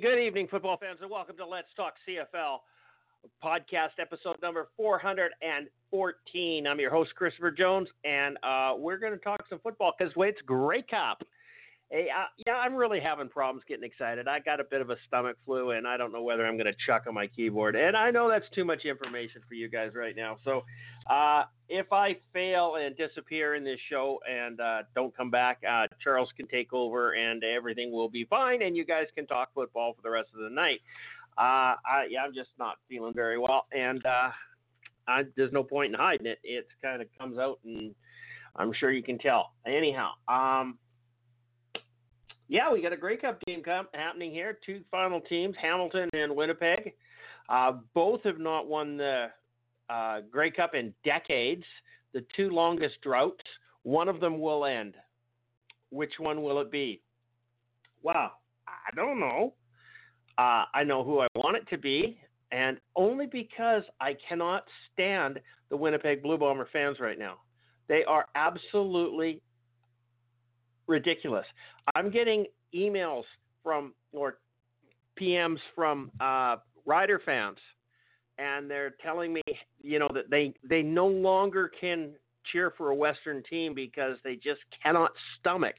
Good evening, football fans, and welcome to Let's Talk CFL podcast episode number 414. I'm your host, Christopher Jones, and uh, we're going to talk some football because wait, it's Grey Cup. Hey, uh, yeah, I'm really having problems getting excited. I got a bit of a stomach flu, and I don't know whether I'm going to chuck on my keyboard. And I know that's too much information for you guys right now. So uh, if I fail and disappear in this show and uh, don't come back, uh, Charles can take over, and everything will be fine, and you guys can talk football for the rest of the night. Uh, I, yeah, I'm just not feeling very well, and uh, I, there's no point in hiding it. It kind of comes out, and I'm sure you can tell. Anyhow, um, yeah, we got a Grey Cup game happening here. Two final teams, Hamilton and Winnipeg. Uh, both have not won the uh, Grey Cup in decades. The two longest droughts. One of them will end. Which one will it be? Well, I don't know. Uh, I know who I want it to be, and only because I cannot stand the Winnipeg Blue Bomber fans right now. They are absolutely ridiculous. I'm getting emails from or PMs from uh, Rider fans, and they're telling me, you know, that they they no longer can cheer for a Western team because they just cannot stomach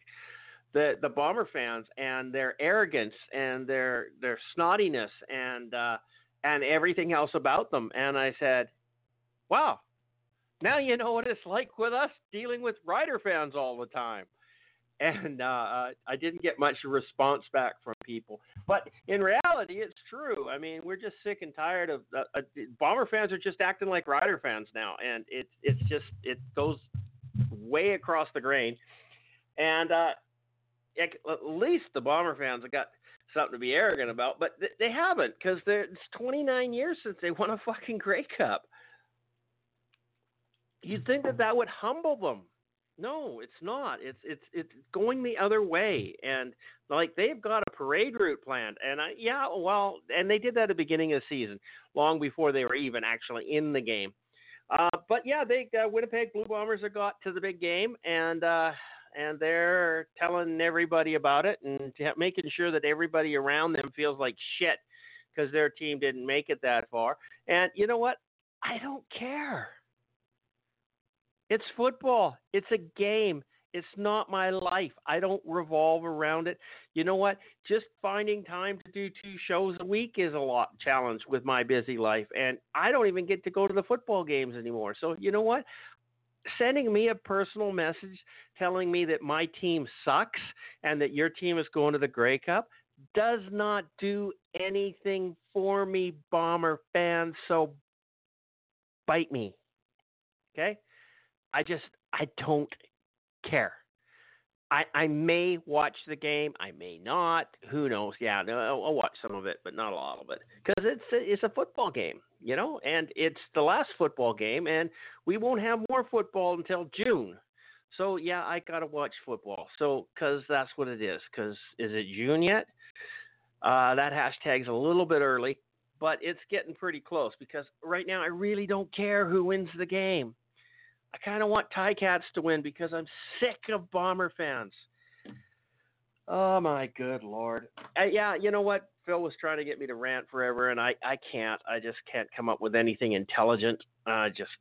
the the Bomber fans and their arrogance and their their snottiness and uh, and everything else about them. And I said, wow. Now you know what it's like with us dealing with Rider fans all the time and uh, uh, I didn't get much response back from people. But in reality, it's true. I mean, we're just sick and tired of uh, uh, Bomber fans are just acting like Rider fans now, and it's it's just it goes way across the grain. And uh, at least the Bomber fans have got something to be arrogant about, but th- they haven't because it's 29 years since they won a fucking Grey Cup. You'd think that that would humble them no, it's not. It's it's it's going the other way, and like they've got a parade route planned, and I, yeah, well, and they did that at the beginning of the season, long before they were even actually in the game. Uh, but yeah, they uh, Winnipeg Blue Bombers have got to the big game, and uh, and they're telling everybody about it, and making sure that everybody around them feels like shit because their team didn't make it that far. And you know what? I don't care. It's football. It's a game. It's not my life. I don't revolve around it. You know what? Just finding time to do two shows a week is a lot challenge with my busy life, and I don't even get to go to the football games anymore. So you know what? Sending me a personal message telling me that my team sucks and that your team is going to the Grey Cup does not do anything for me, Bomber fans. So bite me. Okay? I just I don't care. I I may watch the game, I may not. Who knows? Yeah, no, I'll watch some of it, but not a lot of it because it's a, it's a football game, you know, and it's the last football game, and we won't have more football until June. So yeah, I gotta watch football. So because that's what it is. Because is it June yet? Uh, that hashtag's a little bit early, but it's getting pretty close because right now I really don't care who wins the game. I kind of want Ticats to win because I'm sick of Bomber fans. Oh my good lord. Uh, yeah, you know what? Phil was trying to get me to rant forever, and I I can't. I just can't come up with anything intelligent. Uh, just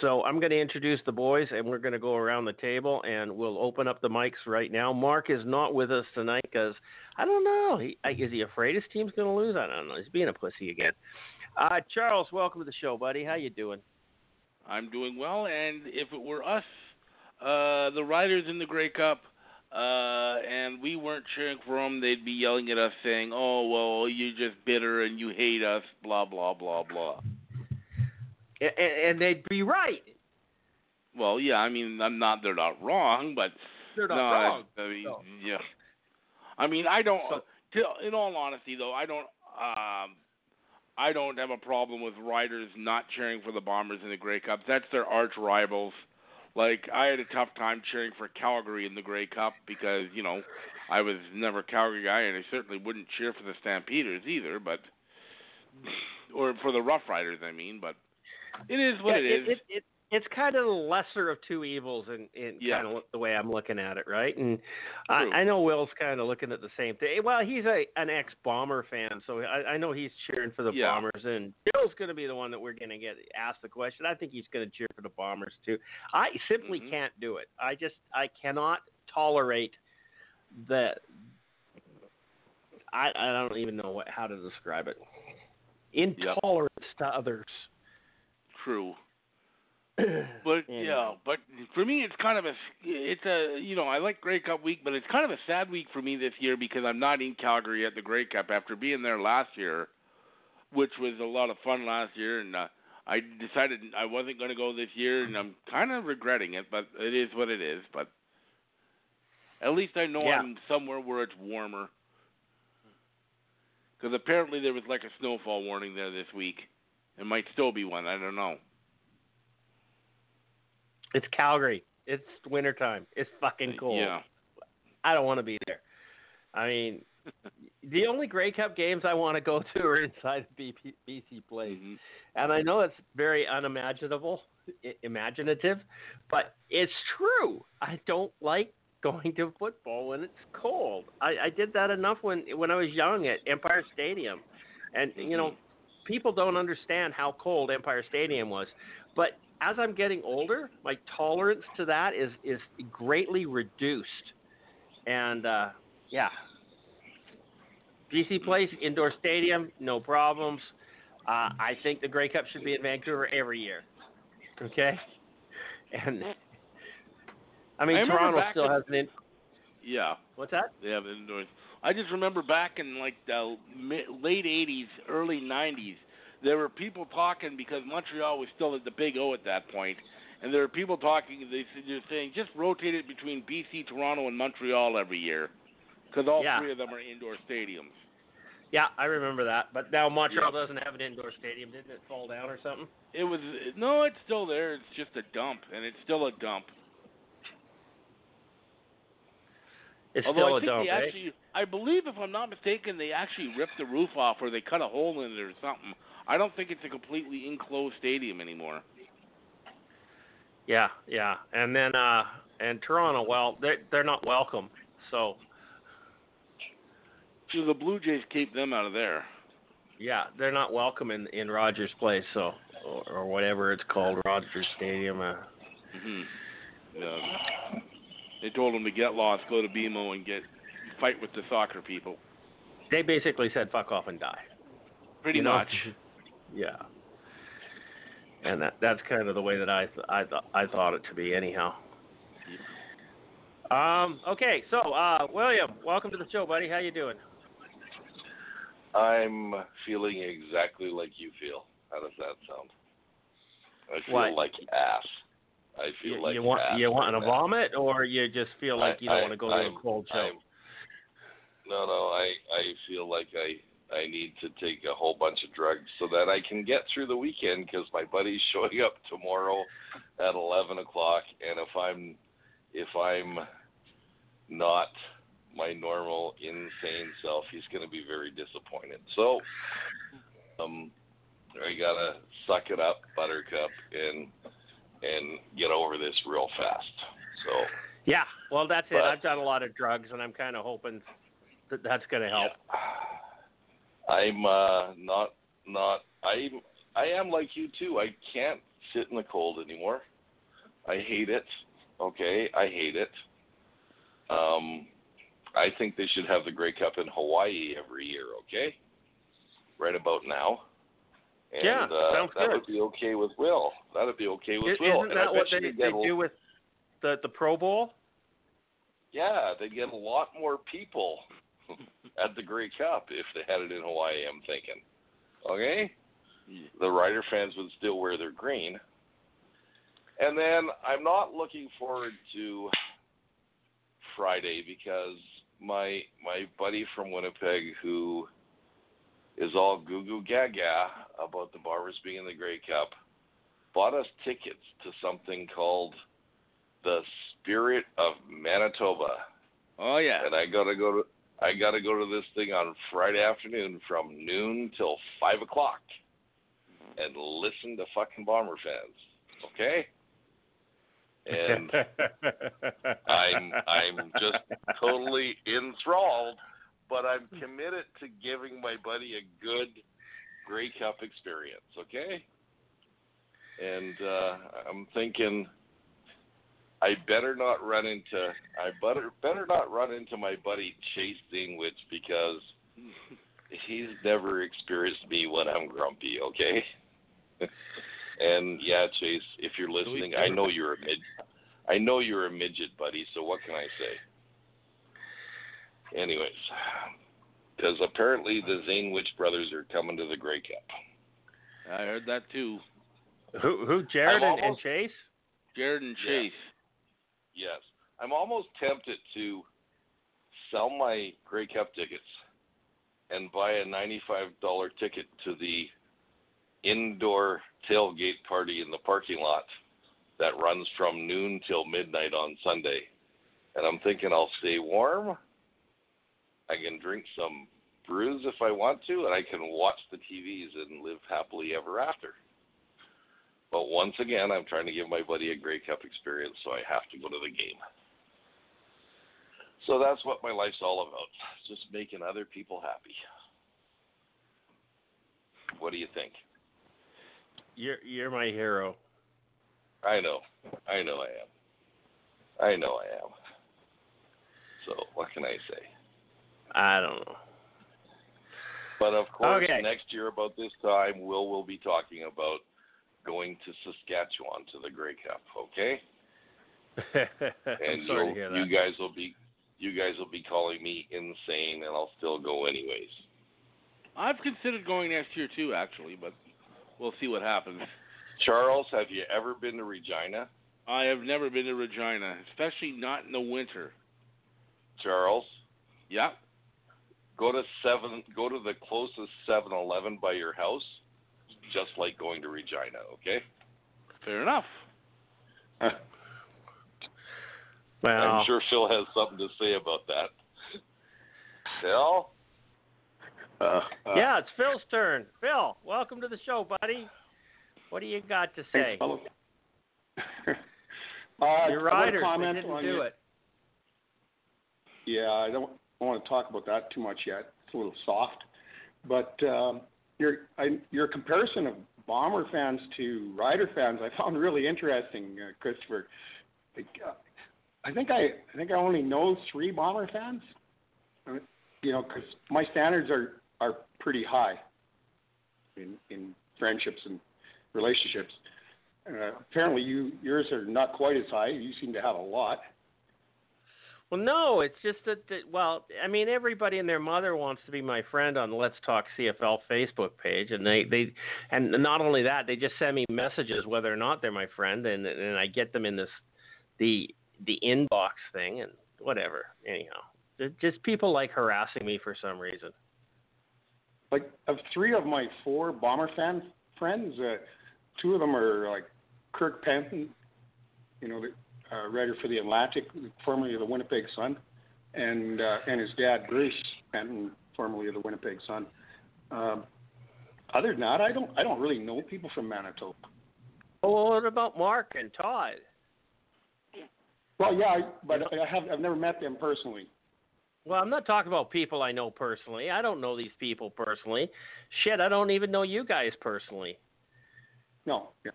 so I'm going to introduce the boys, and we're going to go around the table, and we'll open up the mics right now. Mark is not with us tonight because I don't know. He, is he afraid his team's going to lose? I don't know. He's being a pussy again. Uh, Charles, welcome to the show, buddy. How you doing? I'm doing well, and if it were us, uh, the riders in the Grey Cup, uh, and we weren't cheering for them, they'd be yelling at us saying, "Oh, well, you're just bitter and you hate us," blah blah blah blah. And, and they'd be right. Well, yeah, I mean, I'm not. They're not wrong, but they're not no, wrong. I mean, so. yeah. I mean, I don't. So- to, in all honesty, though, I don't. Um, I don't have a problem with riders not cheering for the Bombers in the Grey Cup. That's their arch rivals. Like I had a tough time cheering for Calgary in the Grey Cup because you know I was never a Calgary guy, and I certainly wouldn't cheer for the Stampeders either. But or for the Rough Riders, I mean. But it is what Yeah, it it, is. It, it, it's kind of the lesser of two evils in, in Yeah. kind of the way I'm looking at it, right? And I, I know Will's kind of looking at the same thing. Well, he's a an ex Bomber fan, so I, I know he's cheering for the Yeah. Bombers. And Bill's going to be the one that we're going to get asked the question. I think he's going to cheer for the Bombers too. I simply Mhm. can't do it. I just I cannot tolerate the. I I don't even know what how to describe it. Intolerance to others. True. But And- yeah, but for me, it's kind of a it's a you know I like Grey Cup week, but it's kind of a sad week for me this year because I'm not in Calgary at the Grey Cup after being there last year, which was a lot of fun last year, and uh, I decided I wasn't going to go this year, and I'm kind of regretting it, but it is what it is. But at least I know Yeah. I'm somewhere where it's warmer. Because apparently there was like a snowfall warning there this week. It might still be one. I don't know. It's Calgary. It's wintertime. It's fucking cold. Yeah. I don't want to be there. I mean, the only Grey Cup games I want to go to are inside BP, BC Place, Mhm. and I know it's very unimaginable, imaginative, but it's true. I don't like going to football when it's cold. I, I did that enough when when I was young at Empire Stadium, and you know, people don't understand how cold Empire Stadium was, but as I'm getting older, my tolerance to that is is greatly reduced, and uh, yeah. BC Place indoor stadium, no problems. Uh, I think the Grey Cup should be in Vancouver every year. Okay, and I mean I Toronto still in- has an. In- Yeah. what's that? They have indoors. I just remember back in like the late '80s, early '90s, there were people talking because Montreal was still at the Big O at that point, and there were people talking. They they're saying just rotate it between BC, Toronto, and Montreal every year, because all Yeah. three of them are indoor stadiums. Yeah, I remember that. But now Montreal Yeah. doesn't have an indoor stadium. Didn't it fall down or something? It was no, it's still there. It's just a dump, and it's still a dump. It's Although still I a think dump, they eh? actually, I believe if I'm not mistaken, they actually ripped the roof off or they cut a hole in it or something. I don't think it's a completely enclosed stadium anymore. Yeah, yeah. And then uh and Toronto, well, they they're not welcome. So So the Blue Jays keep them out of there. yeah, they're not welcome in in Rogers Place, so or, or whatever it's called, Rogers Stadium. Uh, hmm Yeah. They told them to get lost, go to BMO, and get fight with the soccer people. they basically said fuck off and die. Pretty You know? Yeah. And that that's kind of the way that I th- I th- I thought it to be anyhow. Um okay, so uh William, welcome to the show, buddy. How you doing? I'm feeling exactly like you feel. How does that sound? I feel What? like ass. I feel You, like you want ass you want to vomit or you just feel like I- you don't I- want to go to I'm- a cold show? I'm- no, no. I I feel like I I need to take a whole bunch of drugs so that I can get through the weekend because my buddy's showing up tomorrow at eleven o'clock, and if I'm if I'm not my normal insane self, he's going to be very disappointed. So, um, I gotta suck it up, Buttercup, and and get over this real fast. So. Yeah, well, that's it. I've done a lot of drugs, and I'm kind of hoping that that's going to help. I'm uh, not not I I am like you too. I can't sit in the cold anymore. I hate it. Okay, I hate it. Um, I think they should have the Grey Cup in Hawaii every year. Okay, right about now. And, Yeah, uh, sounds that good. would be okay with Will. That would be okay with Is, Will. isn't And that what they, they do with the the Pro Bowl? Yeah, they'd get a lot more people at the Grey Cup if they had it in Hawaii, I'm thinking. Okay? The Rider fans would still wear their green. And then I'm not looking forward to Friday because my my buddy from Winnipeg who is all goo goo gaga about the Bombers being in the Grey Cup bought us tickets to something called the Spirit of Manitoba. Oh yeah. And I gotta go to I gotta go to this thing on Friday afternoon from noon till five o'clock and listen to fucking Bomber fans. Okay? And I'm I'm just totally enthralled, but I'm committed to giving my buddy a good Grey Cup experience, okay? And uh I'm thinking I better not run into I better better not run into my buddy Chase Dingwich because he's never experienced me when I'm grumpy, okay? and yeah, Chase, if you're listening, I know you're a mid I know you're a midget, buddy, so what can I say? Anyways, because apparently the Zanewich brothers are coming to the Grey Cup. I heard that too. Who who Jared I'm and, and Chase? Jared and Yeah. Yes. I'm almost tempted to sell my Grey Cup tickets and buy a $95 ticket to the indoor tailgate party in the parking lot that runs from noon till midnight on Sunday. And I'm thinking I'll stay warm. I can drink some brews if I want to, and I can watch the TVs and live happily ever after. But once again, I'm trying to give my buddy a Grey Cup experience, so I have to go to the game. So that's what my life's all about. Just making other people happy. What do you think? You're you're my hero. I know. I know I am. I know I am. So what can I say? I don't know. But of course, Okay. next year about this time, Will will be talking about going to Saskatchewan to the Grey Cup. Okay? I'm and sorry you'll, to hear you guys will be you guys will be calling me insane, and I'll still go anyways. I've considered going next year too, actually, but we'll see what happens. Charles, have you ever been to Regina? I have never been to Regina, especially not in the winter. Charles, Yeah. go to seven. Go to the closest Seven Eleven by your house, just like going to Regina. Okay? Fair enough. well, I'm sure Phil has something to say about that. Phil, Uh, yeah, it's Phil's turn. Phil, welcome to the show, buddy. What do you got to say? Thanks, fellas. uh, Your I riders, they comment didn't on do your- it. Yeah, I don't want to talk about that too much yet. It's a little soft, but um, your I, your comparison of Bomber fans to Rider fans, I found really interesting, uh, Christopher. Uh, I think I I think I only know three Bomber fans. Uh, You know, because my standards are are pretty high in in friendships and relationships. Uh, apparently, you yours are not quite as high. You seem to have a lot. Well, no, it's just that, that. Well, I mean, everybody and their mother wants to be my friend on the Let's Talk CFL Facebook page, and they they, and not only that, they just send me messages whether or not they're my friend, and and I get them in this, the the inbox thing and whatever. Anyhow, just people like harassing me for some reason. like of three of my four bomber fan friends, uh, two of them are like Kirk Penton, you know, uh, writer for the Athletic, formerly of the Winnipeg Sun, and uh, and his dad Bruce Penton, formerly of the Winnipeg Sun. Um, other than that, I don't I don't really know people from Manitoba. Oh, what about Mark and Todd? Well, yeah, I, but I have I've never met them personally. Well, I'm not talking about people I know personally. I don't know these people personally. Shit, I don't even know you guys personally. No, yeah.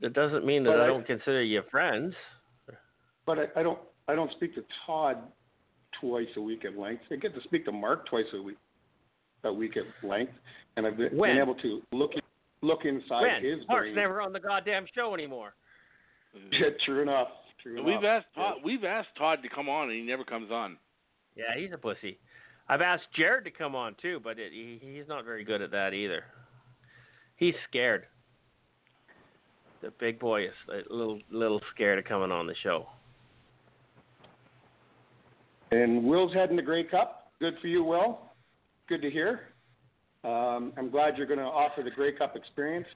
That doesn't mean that I I- don't consider you friends. but I, I don't I don't speak to Todd twice a week at length. I get to speak to Mark twice a week a week at length, and I've been, been able to look look inside when? his Mark's brain. never on the goddamn show anymore. Yeah, true enough. True enough. we've asked Yeah. Todd, we've asked Todd to come on, and he never comes on. Yeah, he's a pussy. I've asked Jared to come on too, but it, he, he's not very good at that either. He's scared. The big boy is a little little scared of coming on the show. And Will's heading the Grey Cup. Good for you, Will. Good to hear. Um, I'm glad you're going to offer the Grey Cup experience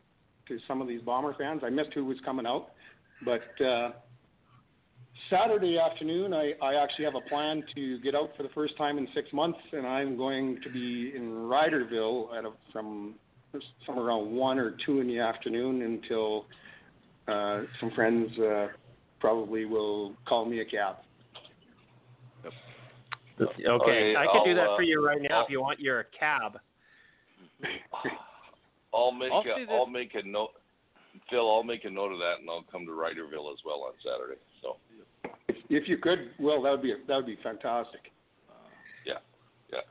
to some of these Bomber fans. I missed who was coming out, but uh, Saturday afternoon, I, I actually have a plan to get out for the first time in six months, and I'm going to be in Riderville at a, from somewhere around one or two in the afternoon until uh, some friends uh, probably will call me a cab. Okay, Okay, I could do that uh, for you right now I'll- if you want. You're a cab. I'll make I'll a, say this- I'll make a note. Phil, I'll make a note of that, and I'll come to Riderville as well on Saturday. So If, if you could, well, that would be that would be fantastic. yeah,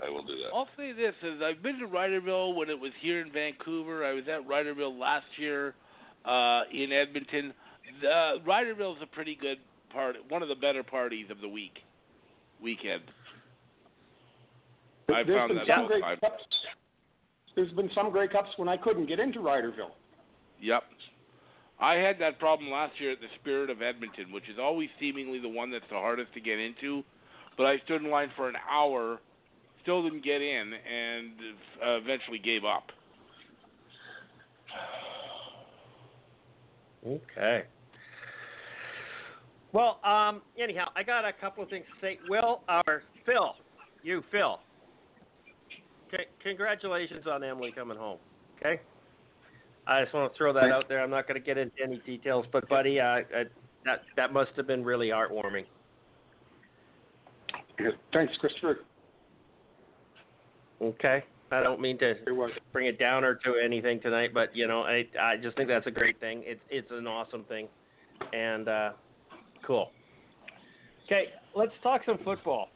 I will do that. I'll say this: is I've been to Riderville when it was here in Vancouver. I was at Riderville last year uh, in Edmonton. The, Riderville is a pretty good part, one of the better parties of the week, weekend. I There's found that some all the great time. cups. There's been some Grey Cups when I couldn't get into Riderville. Yep. I had that problem last year at the Spirit of Edmonton, which is always seemingly the one that's the hardest to get into. But I stood in line for an hour, still didn't get in, and uh, eventually gave up. Okay. Well, um, anyhow, I got a couple of things to say. Will, or Phil, you, Phil. Okay, congratulations on Emily coming home. Okay. I just want to throw that out there. I'm not going to get into any details, but buddy, uh, uh, that that must have been really heartwarming. Thanks, Christopher. Okay. I don't mean to bring it down or to anything tonight, but you know, I I just think that's a great thing. It's it's an awesome thing, and uh, cool. Okay, let's talk some football,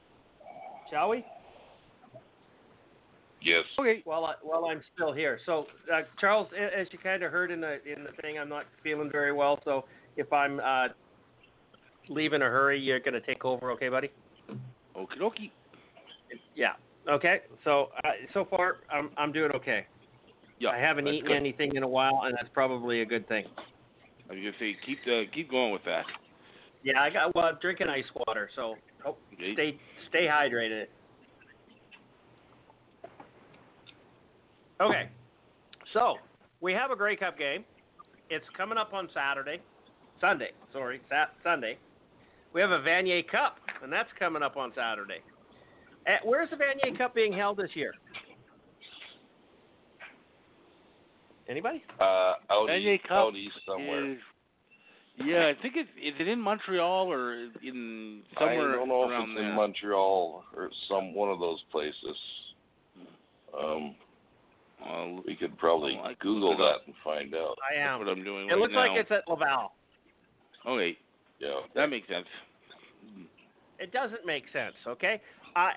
shall we? Yes. Okay. While I, while I'm still here, so uh, Charles, as you kind of heard in the in the thing, I'm not feeling very well. So if I'm uh, leave in a hurry, you're gonna take over, okay, buddy? Okie dokie. Yeah. Okay. So uh, so far, I'm I'm doing okay. Yeah, I haven't eaten good. anything in a while, and that's probably a good thing. I was gonna say keep the keep going with that. Yeah, I got well, I'm drinking ice water, so oh, Okay. stay stay hydrated. Okay, so we have a Grey Cup game. It's coming up on Saturday, Sunday. Sorry, Sat- Sunday. We have a Vanier Cup, and that's coming up on Saturday. Uh, where's the Vanier Cup being held this year? Anybody? Uh, out Vanier east, Cup out east somewhere. Is, yeah, I think it's is it in Montreal or in somewhere I don't know if it's there. in Montreal or some one of those places. Um, Well, we could probably Well, Google look up. that and find out. I that's am. what I'm doing It right looks now. like it's at Laval. okay, Yeah. that makes sense. It doesn't make sense, okay? Uh,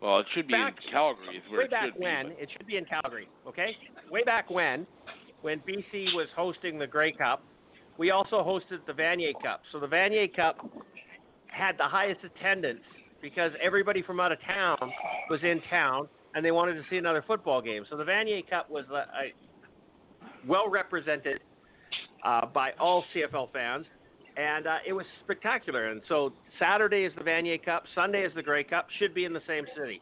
Well, it should be Back- in Calgary. Is where way it back should be, when, but- it should be in Calgary, okay? Way back when, when BC was hosting the Grey Cup, we also hosted the Vanier Cup. So the Vanier Cup had the highest attendance because everybody from out of town was in town and they wanted to see another football game. So the Vanier Cup was uh, well represented uh, by all CFL fans, and uh, it was spectacular. And so Saturday is the Vanier Cup, Sunday is the Grey Cup. Should be in the same city.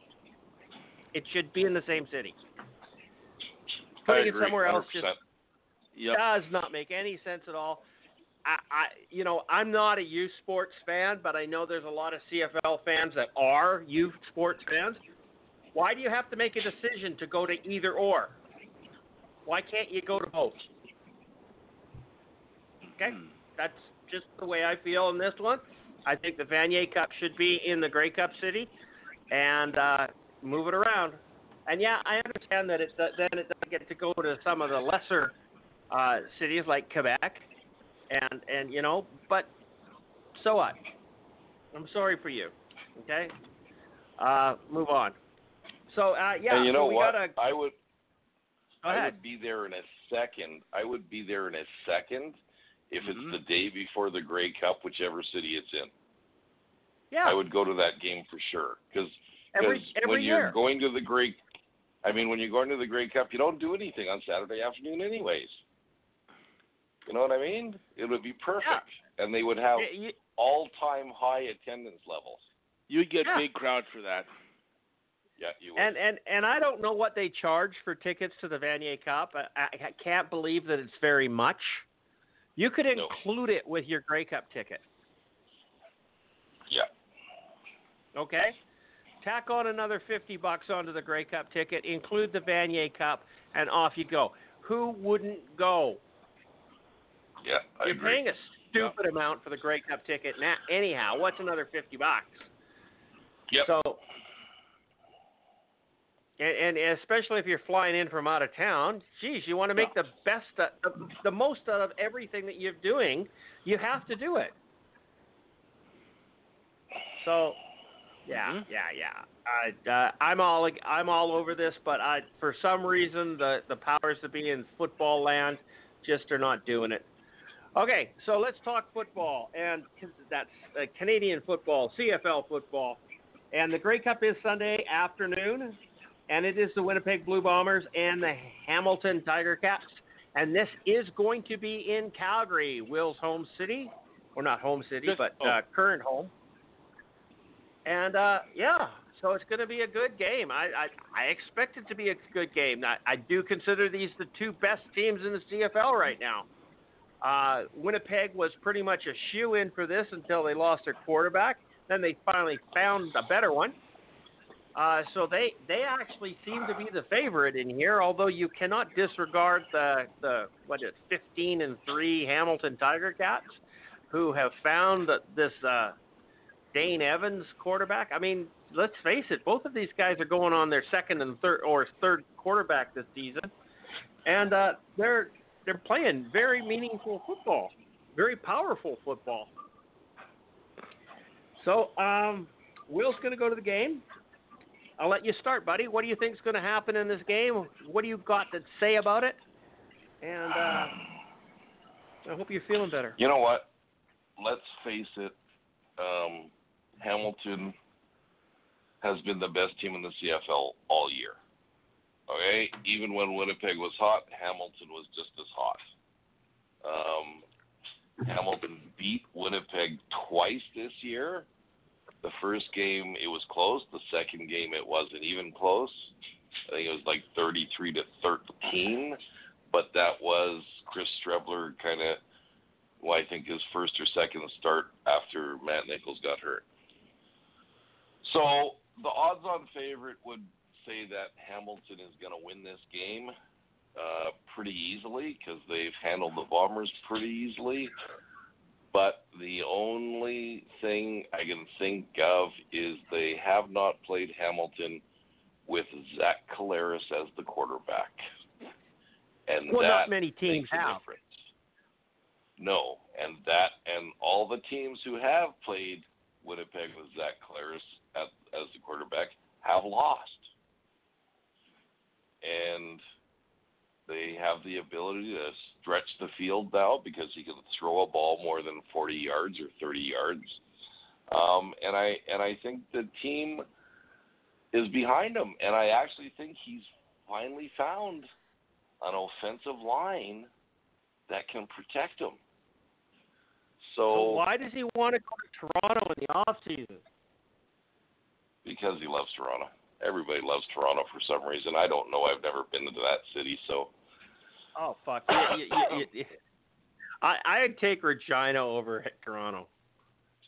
It should be in the same city. Putting it somewhere else 100%. just Yep. does not make any sense at all. I, I, you know, I'm not a youth sports fan, but I know there's a lot of CFL fans that are youth sports fans. Why do you have to make a decision to go to either or? Why can't you go to both? Okay, Hmm. that's just the way I feel in this one. I think the Vanier Cup should be in the Grey Cup City, and uh, move it around. And yeah, I understand that it then it doesn't get to go to some of the lesser uh, cities like Quebec, and and you know, but so what? I'm sorry for you. Okay, uh, move on. So uh, yeah, and you so know we what? Gotta, I would go I would be there in a second. I would be there in a second if Mhm. it's the day before the Grey Cup, whichever city it's in. Yeah, I would go to that game for sure because every every when year. you're going to the Grey, I mean, when you're going to the Grey Cup, you don't do anything on Saturday afternoon, anyways. You know what I mean? It would be perfect, and they would have Y- y- all-time high attendance levels. You would get Yeah. big crowds for that. Yeah, you will. And and and I don't know what they charge for tickets to the Vanier Cup. I, I can't believe that it's very much. You could No. include it with your Grey Cup ticket. yeah. Okay. Tack on another fifty bucks onto the Grey Cup ticket. Include the Vanier Cup, and off you go. Who wouldn't go? Yeah, I You're agree. paying a stupid amount for the Grey Cup ticket now. Anyhow, what's another fifty bucks? Yep. So, and, and especially if you're flying in from out of town, geez, you want to make the best, uh, the, the most out of everything that you're doing. You have to do it. So, yeah, Mhm. yeah, yeah. I, uh, I'm all I'm all over this, but I, for some reason, the the powers that be in football land just are not doing it. Okay, so let's talk football, and that's uh, Canadian football, CFL football, and the Grey Cup is Sunday afternoon, and it is the Winnipeg Blue Bombers and the Hamilton Tiger Cats, and this is going to be in Calgary, Will's home city, or not home city, Just- but oh. uh, current home. And uh, yeah, so it's going to be a good game. I, I I expect it to be a good game. I, I do consider these the two best teams in the CFL right now. Uh, Winnipeg was pretty much a shoe in for this until they lost their quarterback. Then they finally found a better one. Uh, so they they actually seem to be the favorite in here. Although you cannot disregard the the what is 15 and three Hamilton Tiger Cats, who have found this uh, Dane Evans quarterback. I mean, let's face it, both of these guys are going on their second and third or third quarterback this season, and uh, they're they're playing very meaningful football, very powerful football. So, um, Will's going to go to the game. I'll let you start, buddy. What do you think is going to happen in this game? What do you got to say about it? And uh, I hope you're feeling better. You know what? Let's face it. Um, Hamilton has been the best team in the CFL all year. Okay, even when Winnipeg was hot, Hamilton was just as hot. Um, Hamilton beat Winnipeg twice this year. The first game it was close. The second game it wasn't even close. I think it was like 33 to 13. But that was Chris Streveler kind of, well, I think his first or second start after Matt Nichols got hurt. So the odds-on favorite would say that Hamilton is going to win this game uh, pretty easily because they've handled the Bombers pretty easily. But the only thing I can think of is they have not played Hamilton with Zach Collaros as the quarterback, and Well, that not many teams have. difference. No, and that and all the teams who have played Winnipeg with Zach as, as the quarterback have lost, and they have the ability to stretch the field now because he can throw a ball more than 40 yards or 30 yards. Um, and I and I think the team is behind him, and I actually think he's finally found an offensive line that can protect him. So So, why does he want to go to Toronto in the off season? because he loves Toronto, everybody loves Toronto for some reason. I don't know. I've never been to that city, so Oh fuck! You, you, you, I I'd take Regina over Toronto.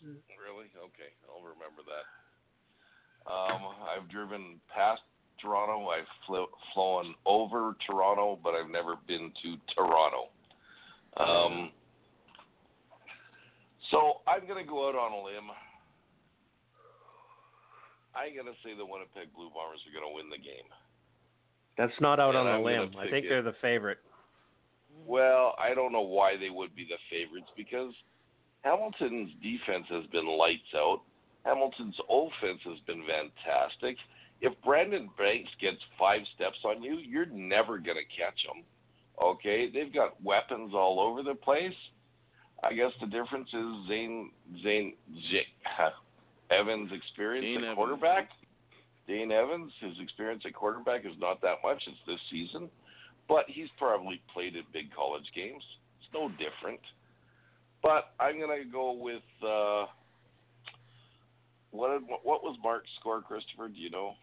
Really? Okay, I'll remember that. Um, I've driven past Toronto. I've fl- flown over Toronto, but I've never been to Toronto. Um, so I'm going to go out on a limb. I'm going to say the Winnipeg Blue Bombers are going to win the game. That's not out Yeah, on a I'm gonna limb. I think it. they're the favorite. Well, I don't know why they would be the favorites because Hamilton's defense has been lights out. Hamilton's offense has been fantastic. If Brandon Banks gets five steps on you, you're never going to catch him. Okay, they've got weapons all over the place. I guess the difference is Zane Zane Z- Evans' experience Dane at Evans. quarterback. Dane Evans, his experience at quarterback is not that much. It's this season, but he's probably played at big college games. It's no different. But I'm gonna go with uh, what did, what was Mark's score, Christopher? Do you know?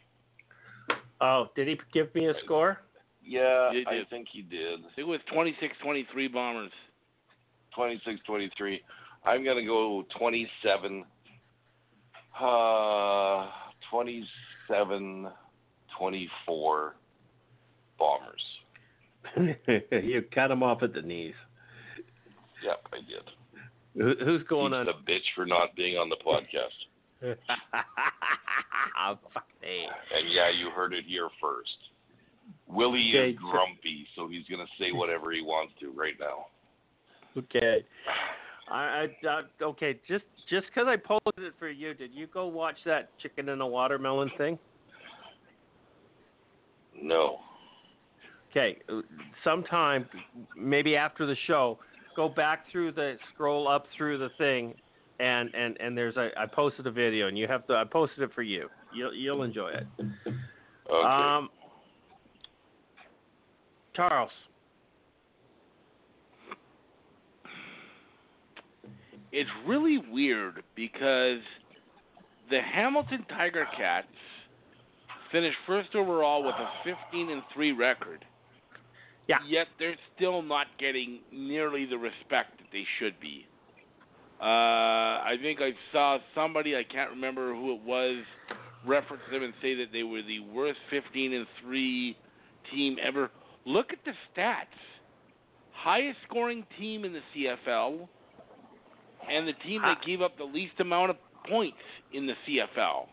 Oh, did he give me a score? Yeah, I think he did. I think it was 26-23 Bombers. 26-23. I'm gonna go 27. Uh, 27, 24 Bombers. you cut him off at the knees. Yep, I did. Who, who's going He's on? the bitch for not being on the podcast. hey. And yeah, you heard it here first. Willie Okay, is grumpy, so he's gonna say whatever he wants to right now. Okay. I, I uh, okay. Just just because I posted it for you, did you go watch that chicken and a watermelon thing? No. Okay. uh, Sometime, maybe after the show, go back through the scroll up through the thing, and and and there's a I posted a video, and you have to I posted it for you. You'll you'll enjoy it. Okay. Um, Charles. It's really weird because the Hamilton Tiger Cats finished first overall with a 15 and 3 record. Yeah. Yet they're still not getting nearly the respect that they should be. Uh, I think I saw somebody, I can't remember who it was, reference them and say that they were the worst 15 and 3 team ever. Look at the stats. Highest scoring team in the CFL and the team that gave up the least amount of points in the CFL.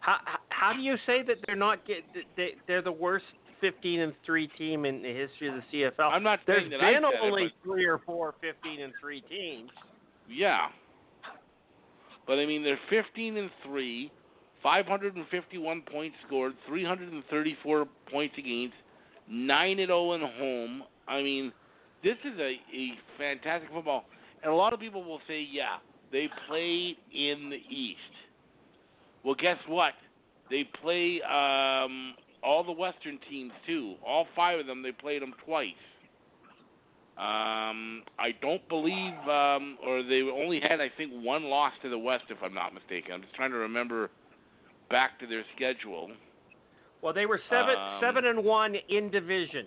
How how- how do you say that they're not get they, they're the worst 15 and 3 team in the history of the CFL? I'm not There's saying that I been said it, only but- three or four 15 and 3 teams. Yeah. But I mean, they're 15 and 3, 551 points scored, 334 points against, 9 and 0 in home. I mean, this is a, a fantastic football. And a lot of people will say, yeah, they play in the East. Well, guess what? They play um, all the Western teams too. All five of them, they played them twice. Um, I don't believe, um, or they only had, I think, one loss to the West, if I'm not mistaken. I'm just trying to remember back to their schedule. Well, they were 7 Um, 7 and 1 in division.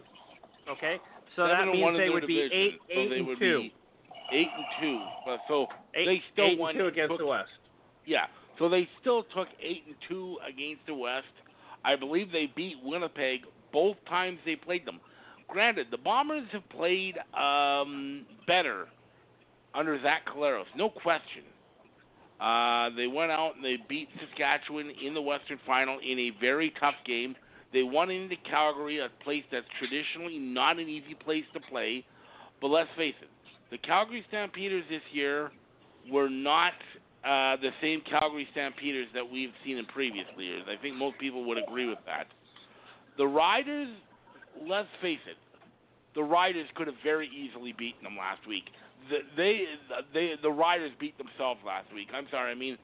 Okay? So that means one they would be division, 8 so 8 they and would 2. be eight and two. But so Eight, they still eight won and 2 against took- the West. Yeah, so they still took eight and two against the West. I believe they beat Winnipeg both times they played them. Granted, the Bombers have played um, better under Zach Collaros, no question. Uh, they went out and they beat Saskatchewan in the Western Final in a very tough game. They won into Calgary, a place that's traditionally not an easy place to play. But let's face it, the Calgary Stampeders this year were not uh, the same Calgary Stampeders that we've seen in previous years. I think most people would agree with that. The Riders, let's face it, the Riders could have very easily beaten them last week. The, they, they, the Riders beat themselves last week. I'm sorry. I mean,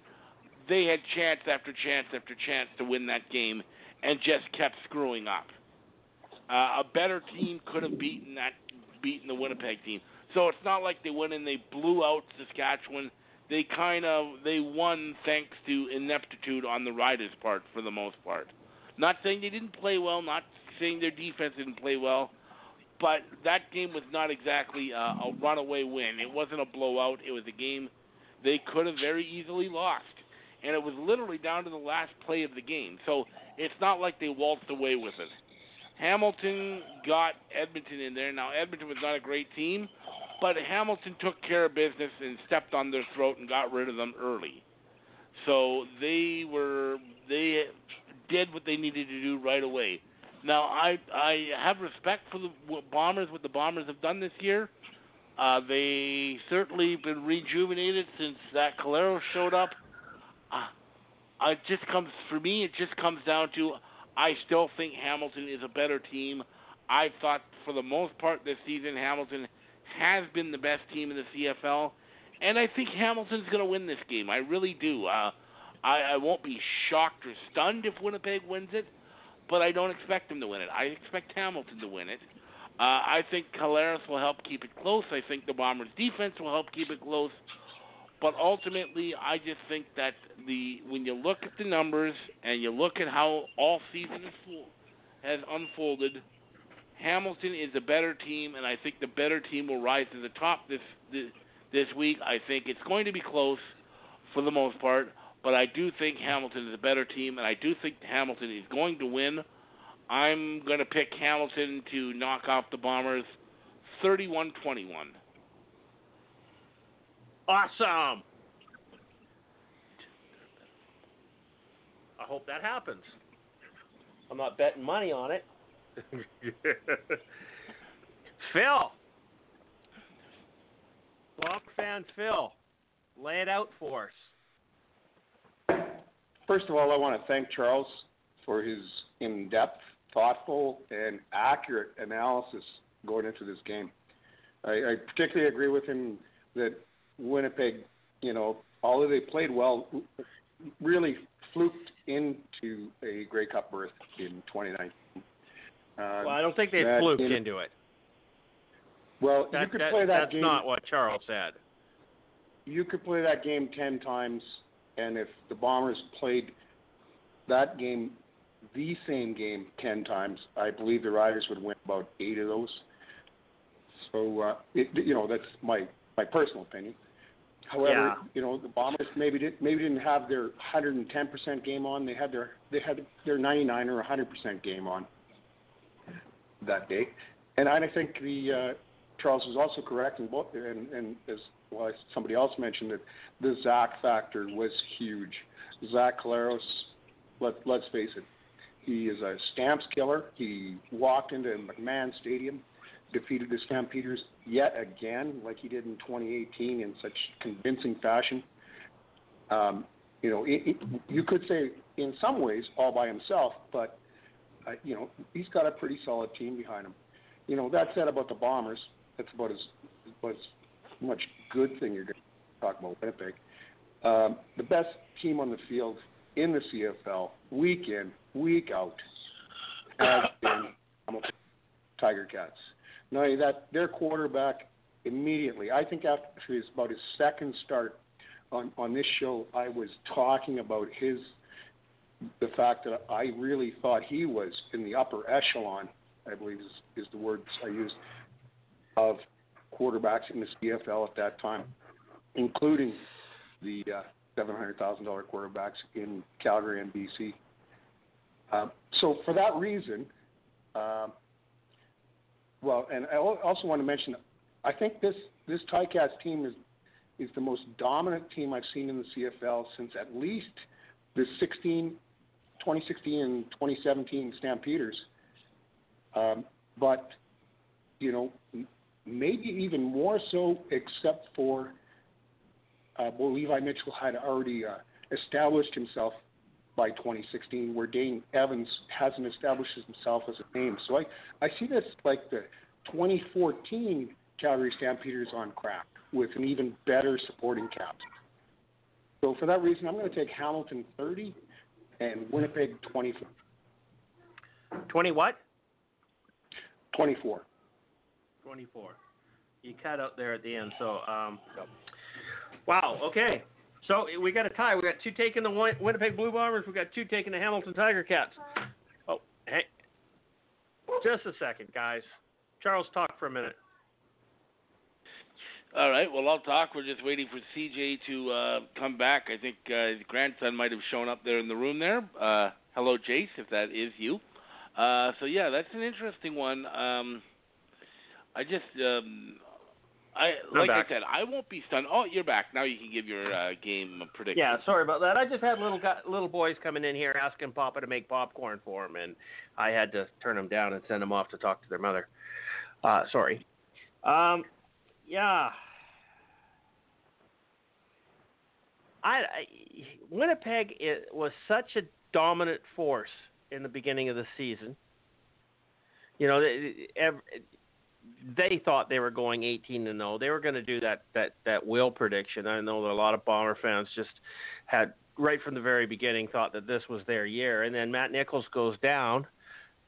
they had chance after chance after chance to win that game and just kept screwing up. Uh, a better team could have beaten that, beaten the Winnipeg team. So it's not like they went and they blew out Saskatchewan they kind of they won thanks to ineptitude on the Riders' part for the most part. Not saying they didn't play well, not saying their defense didn't play well, but that game was not exactly a, a runaway win. It wasn't a blowout. It was a game they could have very easily lost, and it was literally down to the last play of the game. So it's not like they waltzed away with it. Hamilton got Edmonton in there. Now Edmonton was not a great team, but Hamilton took care of business and stepped on their throat and got rid of them early. So they were they did what they needed to do right away. Now I I have respect for the Bombers what the Bombers have done this year. Uh, they certainly been rejuvenated since that Collaros showed up. Uh, it just comes for me. It just comes down to I still think Hamilton is a better team. I thought for the most part this season Hamilton has been the best team in the CFL, and I think Hamilton's going to win this game. I really do. Uh, I, I won't be shocked or stunned if Winnipeg wins it, but I don't expect them to win it. I expect Hamilton to win it. Uh, I think Collaros will help keep it close. I think the Bombers' defense will help keep it close. But ultimately, I just think that the when you look at the numbers and you look at how all season has unfolded, Hamilton is a better team, and I think the better team will rise to the top this this, this week. I think it's going to be close for the most part, but I do think Hamilton is a better team, and I do think Hamilton is going to win. I'm going to pick Hamilton to knock off the Bombers 31 21. Awesome. I hope that happens. I'm not betting money on it. Phil. Bomber fan Phil. Lay it out for us. First of all, I want to thank Charles for his in depth, thoughtful, and accurate analysis going into this game. I, I particularly agree with him that Winnipeg, you know, although they played well, really fluked into a Grey Cup berth in 2019. Uh, well, I don't think they fluked in, into it. Well, that, you could that, play that that's game. That's not what Charles said. You could play that game ten times, and if the Bombers played that game, the same game ten times, I believe the Riders would win about eight of those. So, uh, it, you know, that's my my personal opinion. However, yeah. you know the Bombers maybe didn't maybe didn't have their 110% game on. They had their they had their 99 or 100% game on that day, and I think the uh, Charles was also correct in both and, and as well somebody else mentioned that the Zach factor was huge. Zach Collaros, let let's face it, he is a Stamps killer. He walked into McMahon Stadium defeated the Stampeders yet again, like he did in 2018 in such convincing fashion. Um, you know, it, it, you could say in some ways all by himself, but you know he's got a pretty solid team behind him. You know that said about the Bombers, that's about as, about as much good thing you're going to talk about Winnipeg. Um, the best team on the field in the CFL, week in, week out, has been Tiger Cats. Only that, their quarterback immediately, I think after his about his second start on on this show, I was talking about his the fact that I really thought he was in the upper echelon, I believe is, is the words I used, of quarterbacks in the CFL at that time, including the uh, $700,000 quarterbacks in Calgary and BC. Um, so for that reason, uh, well, and I also want to mention, I think this this Ticats team is is the most dominant team I've seen in the CFL since at least the 16, 2016 and 2017 Stampeders. Um, but you know, maybe even more so, except for uh, well, Levi Mitchell had already uh, established himself by 2016, where Dane Evans hasn't established himself as a name. So I, I see this like the 2014 Calgary Stampeders on crack with an even better supporting cast. So for that reason, I'm going to take Hamilton 30 and Winnipeg 24. 20 what? 24. 24. You cut out there at the end. So, um, wow. Okay. So we got a tie. We got two taking the Winnipeg Blue Bombers. We got two taking the Hamilton Tiger Cats. Oh, hey, just a second, guys. Charles, talk for a minute. All right. Well, I'll talk. We're just waiting for CJ to uh, come back. I think uh, his grandson might have shown up there in the room there. Uh, hello, Jace, if that is you. Uh, so yeah, that's an interesting one. Um, I just um, I like back. I said, I won't be stunned. Oh, you're back now. You can give your uh, game a prediction. Yeah, sorry about that. I just had little little boys coming in here asking Papa to make popcorn for them, and I had to turn them down and send them off to talk to their mother. Uh, sorry. Um, yeah. I, Winnipeg it was such a dominant force in the beginning of the season. You know, every, they thought they were going 18 to 0. They were going to do that that that will prediction. I know that a lot of Bomber fans just had right from the very beginning thought that this was their year, and then Matt Nichols goes down,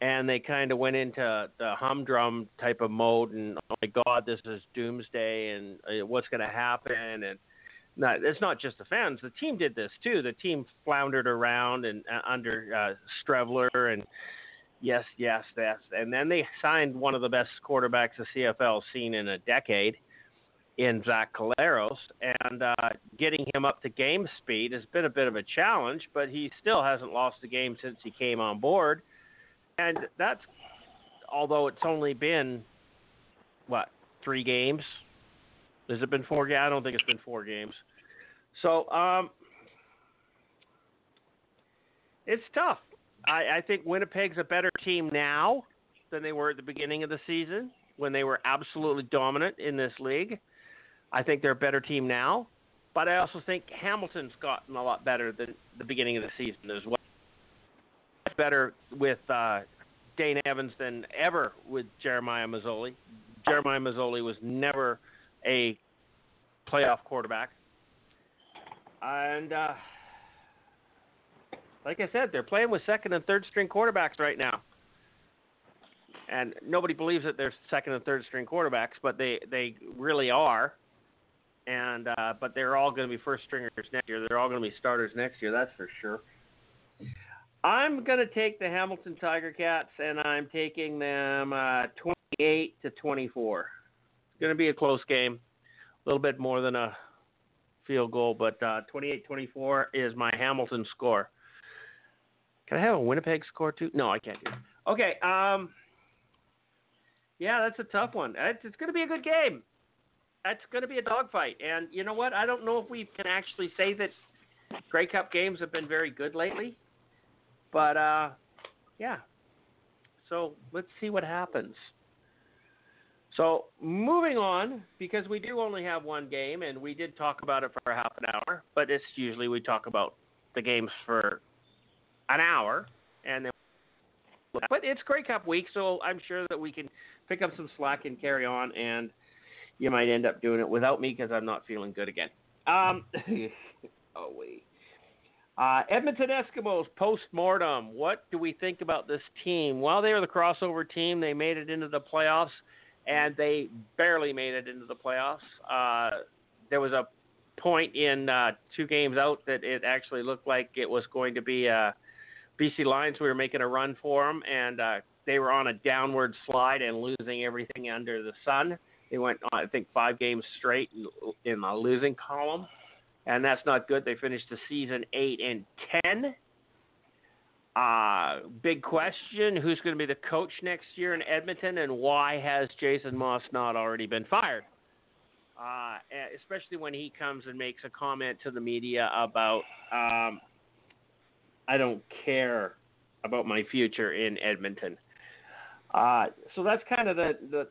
and they kind of went into the humdrum type of mode, and oh my God, this is doomsday, and uh, what's going to happen, and No, it's not just the fans. The team did this too. The team floundered around and uh, under uh, Streveler and yes, yes, yes, and then they signed one of the best quarterbacks the CFL seen in a decade in Zach Collaros, and uh, getting him up to game speed has been a bit of a challenge, but he still hasn't lost a game since he came on board, and that's although it's only been what three games. Has it been four games? I don't think it's been four games. So um, it's tough. I, I think Winnipeg's a better team now than they were at the beginning of the season when they were absolutely dominant in this league. I think they're a better team now, but I also think Hamilton's gotten a lot better than the beginning of the season as well. Better with uh, Dane Evans than ever with Jeremiah Masoli. Jeremiah Masoli was never a playoff quarterback. And uh, like I said, they're playing with second and third string quarterbacks right now. And nobody believes that they're second and third string quarterbacks, but they, they really are. And uh, but they're all going to be first stringers next year. They're all going to be starters next year. That's for sure. I'm going to take the Hamilton Tiger Cats, and I'm taking them uh, 28 to 24. It's going to be a close game, a little bit more than a field goal, but uh, 28-24 is my Hamilton score. Can I have a Winnipeg score too? No, I can't do it. Okay. Um, yeah, that's a tough one. It's, it's going to be a good game. That's going to be a dogfight. And you know what? I don't know if we can actually say that Grey Cup games have been very good lately. But uh, yeah. So let's see what happens. So moving on, because we do only have one game, and we did talk about it for half an hour, but it's usually we talk about the games for an hour, and then. But it's Grey Cup week, so I'm sure that we can pick up some slack and carry on, and you might end up doing it without me because I'm not feeling good again. Um, oh wait. Uh, Edmonton Eskimos post mortem. What do we think about this team? While they were the crossover team, they made it into the playoffs, and they barely made it into the playoffs. Uh, there was a point in uh, two games out that it actually looked like it was going to be uh, BC Lions. We were making a run for them, and uh, they were on a downward slide and losing everything under the sun. They went, on, I think, five games straight in the losing column and that's not good. They finished the season eight and ten. Uh, big question: Who's going to be the coach next year in Edmonton, and why has Jason Maas not already been fired? Uh, especially when he comes and makes a comment to the media about, um, "I don't care about my future in Edmonton." Uh, so that's kind of the, the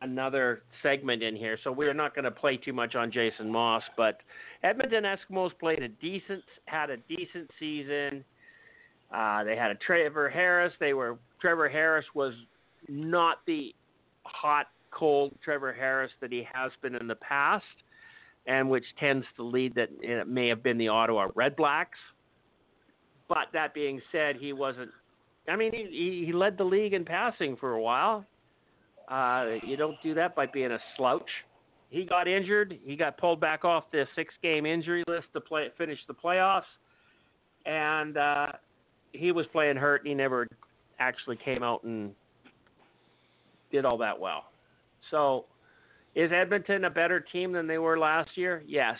another segment in here, so we're not going to play too much on Jason Maas, But Edmonton Eskimos played a decent, had a decent season. Uh, they had a Trevor Harris. They were Trevor Harris was not the hot, cold Trevor Harris that he has been in the past, and which tends to lead that it may have been the Ottawa Red Blacks. But that being said, he wasn't. I mean, he, he led the league in passing for a while. Uh, you don't do that by being a slouch. He got injured. He got pulled back off the six-game injury list to play finish the playoffs, and uh, he was playing hurt. And he never actually came out and did all that well. So, is Edmonton a better team than they were last year? Yes.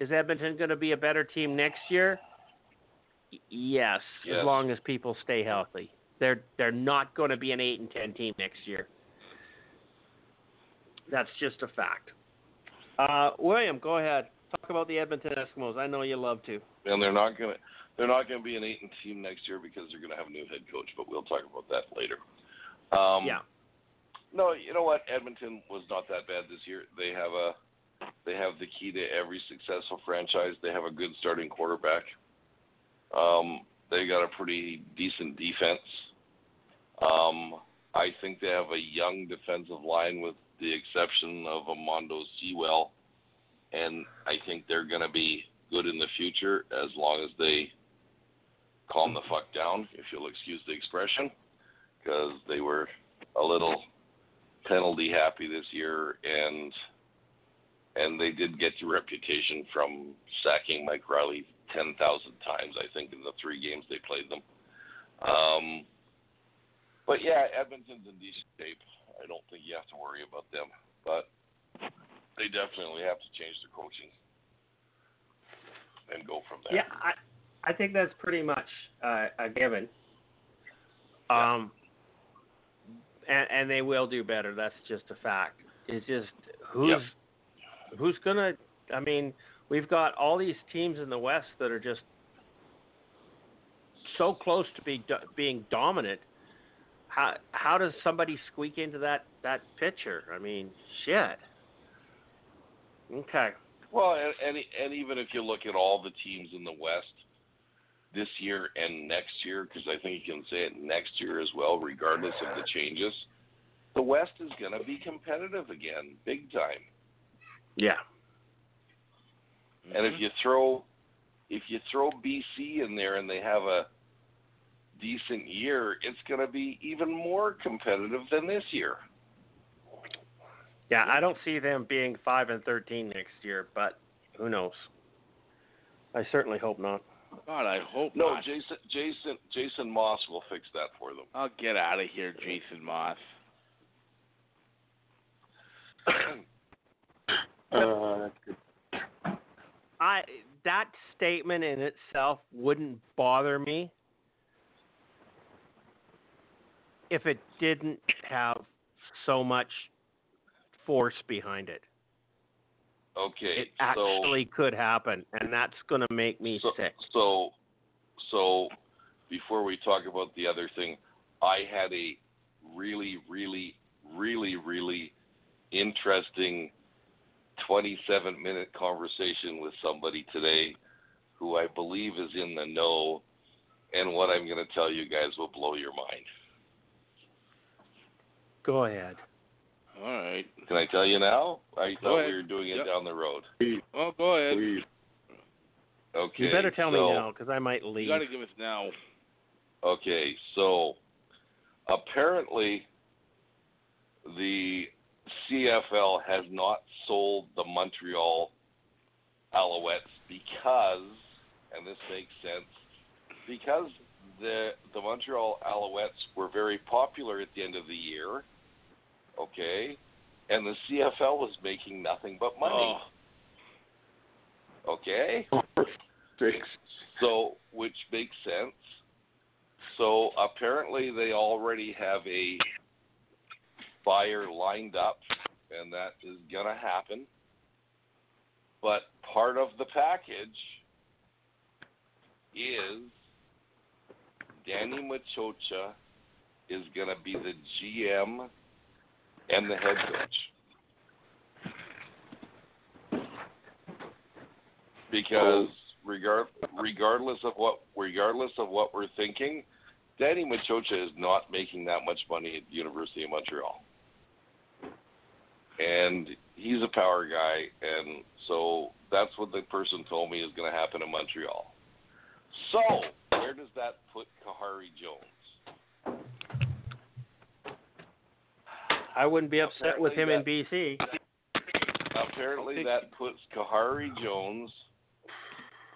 Is Edmonton going to be a better team next year? Yes, yes, as long as people stay healthy. They're they're not going to be an eight and ten team next year. That's just a fact. Uh, William, go ahead. Talk about the Edmonton Eskimos. I know you love to. And they're not gonna they're not gonna be an eight and team next year because they're gonna have a new head coach. But we'll talk about that later. Um, yeah. No, you know what? Edmonton was not that bad this year. They have a they have the key to every successful franchise. They have a good starting quarterback. Um, they got a pretty decent defense. Um, I think they have a young defensive line with the exception of Almondo Sewell, and I think they're going to be good in the future as long as they calm the fuck down, if you'll excuse the expression, because they were a little penalty happy this year, and and they did get the reputation from sacking Mike Reilly ten thousand times, I think, in the three games they played them. Um, but yeah, Edmonton's in decent shape. I don't think you have to worry about them, but they definitely have to change their coaching and go from there. Yeah, I I think that's pretty much uh, a given. Um, and and they will do better. That's just a fact. It's just who's who's gonna. I mean, we've got all these teams in the West that are just so close to be do, being dominant. How how does somebody squeak into that that picture? I mean, shit. Okay. Well, and, and and even if you look at all the teams in the West this year and next year, because I think you can say it next year as well, regardless of the changes, the West is going to be competitive again, big time. Yeah. And if mm-hmm. you throw if you throw BC in there and they have a decent year, it's going to be even more competitive than this year. Yeah, I don't see them being five and thirteen next year, but who knows? I certainly hope not. God, I hope No, not. Jason Jason Jason Maas will fix that for them. I'll get out of here, Jason Maas. Uh, that's good. I that statement in itself wouldn't bother me if it didn't have so much force behind it. Okay, It actually could happen, and that's going to make me so, sick. so so before we talk about the other thing, I had a really really really really interesting 27 minute conversation with somebody today who I believe is in the know and what I'm going to tell you guys will blow your mind. Go ahead. All right. Can I tell you now? I Go thought ahead. we were doing it Yep. down the road. Oh, go ahead. please. Okay. you better tell so, me now, because I might leave. You got to give us now. Okay, so apparently the CFL has not sold the Montreal Alouettes because, and this makes sense, because the the Montreal Alouettes were very popular at the end of the year. Okay, and the CFL was making nothing but money. Oh, Okay. So, which makes sense. So apparently they already have a buyer lined up, and that is gonna happen. But part of the package is Danny Maciocia is gonna be the GM and the head coach. because regard regardless of what regardless of what we're thinking, Danny Maciocia is not making that much money at the University of Montreal, and he's a power guy, and so that's what the person told me is going to happen in Montreal. So where does that put Khari Jones? I wouldn't be upset with him in BC. Apparently, that puts Khari Jones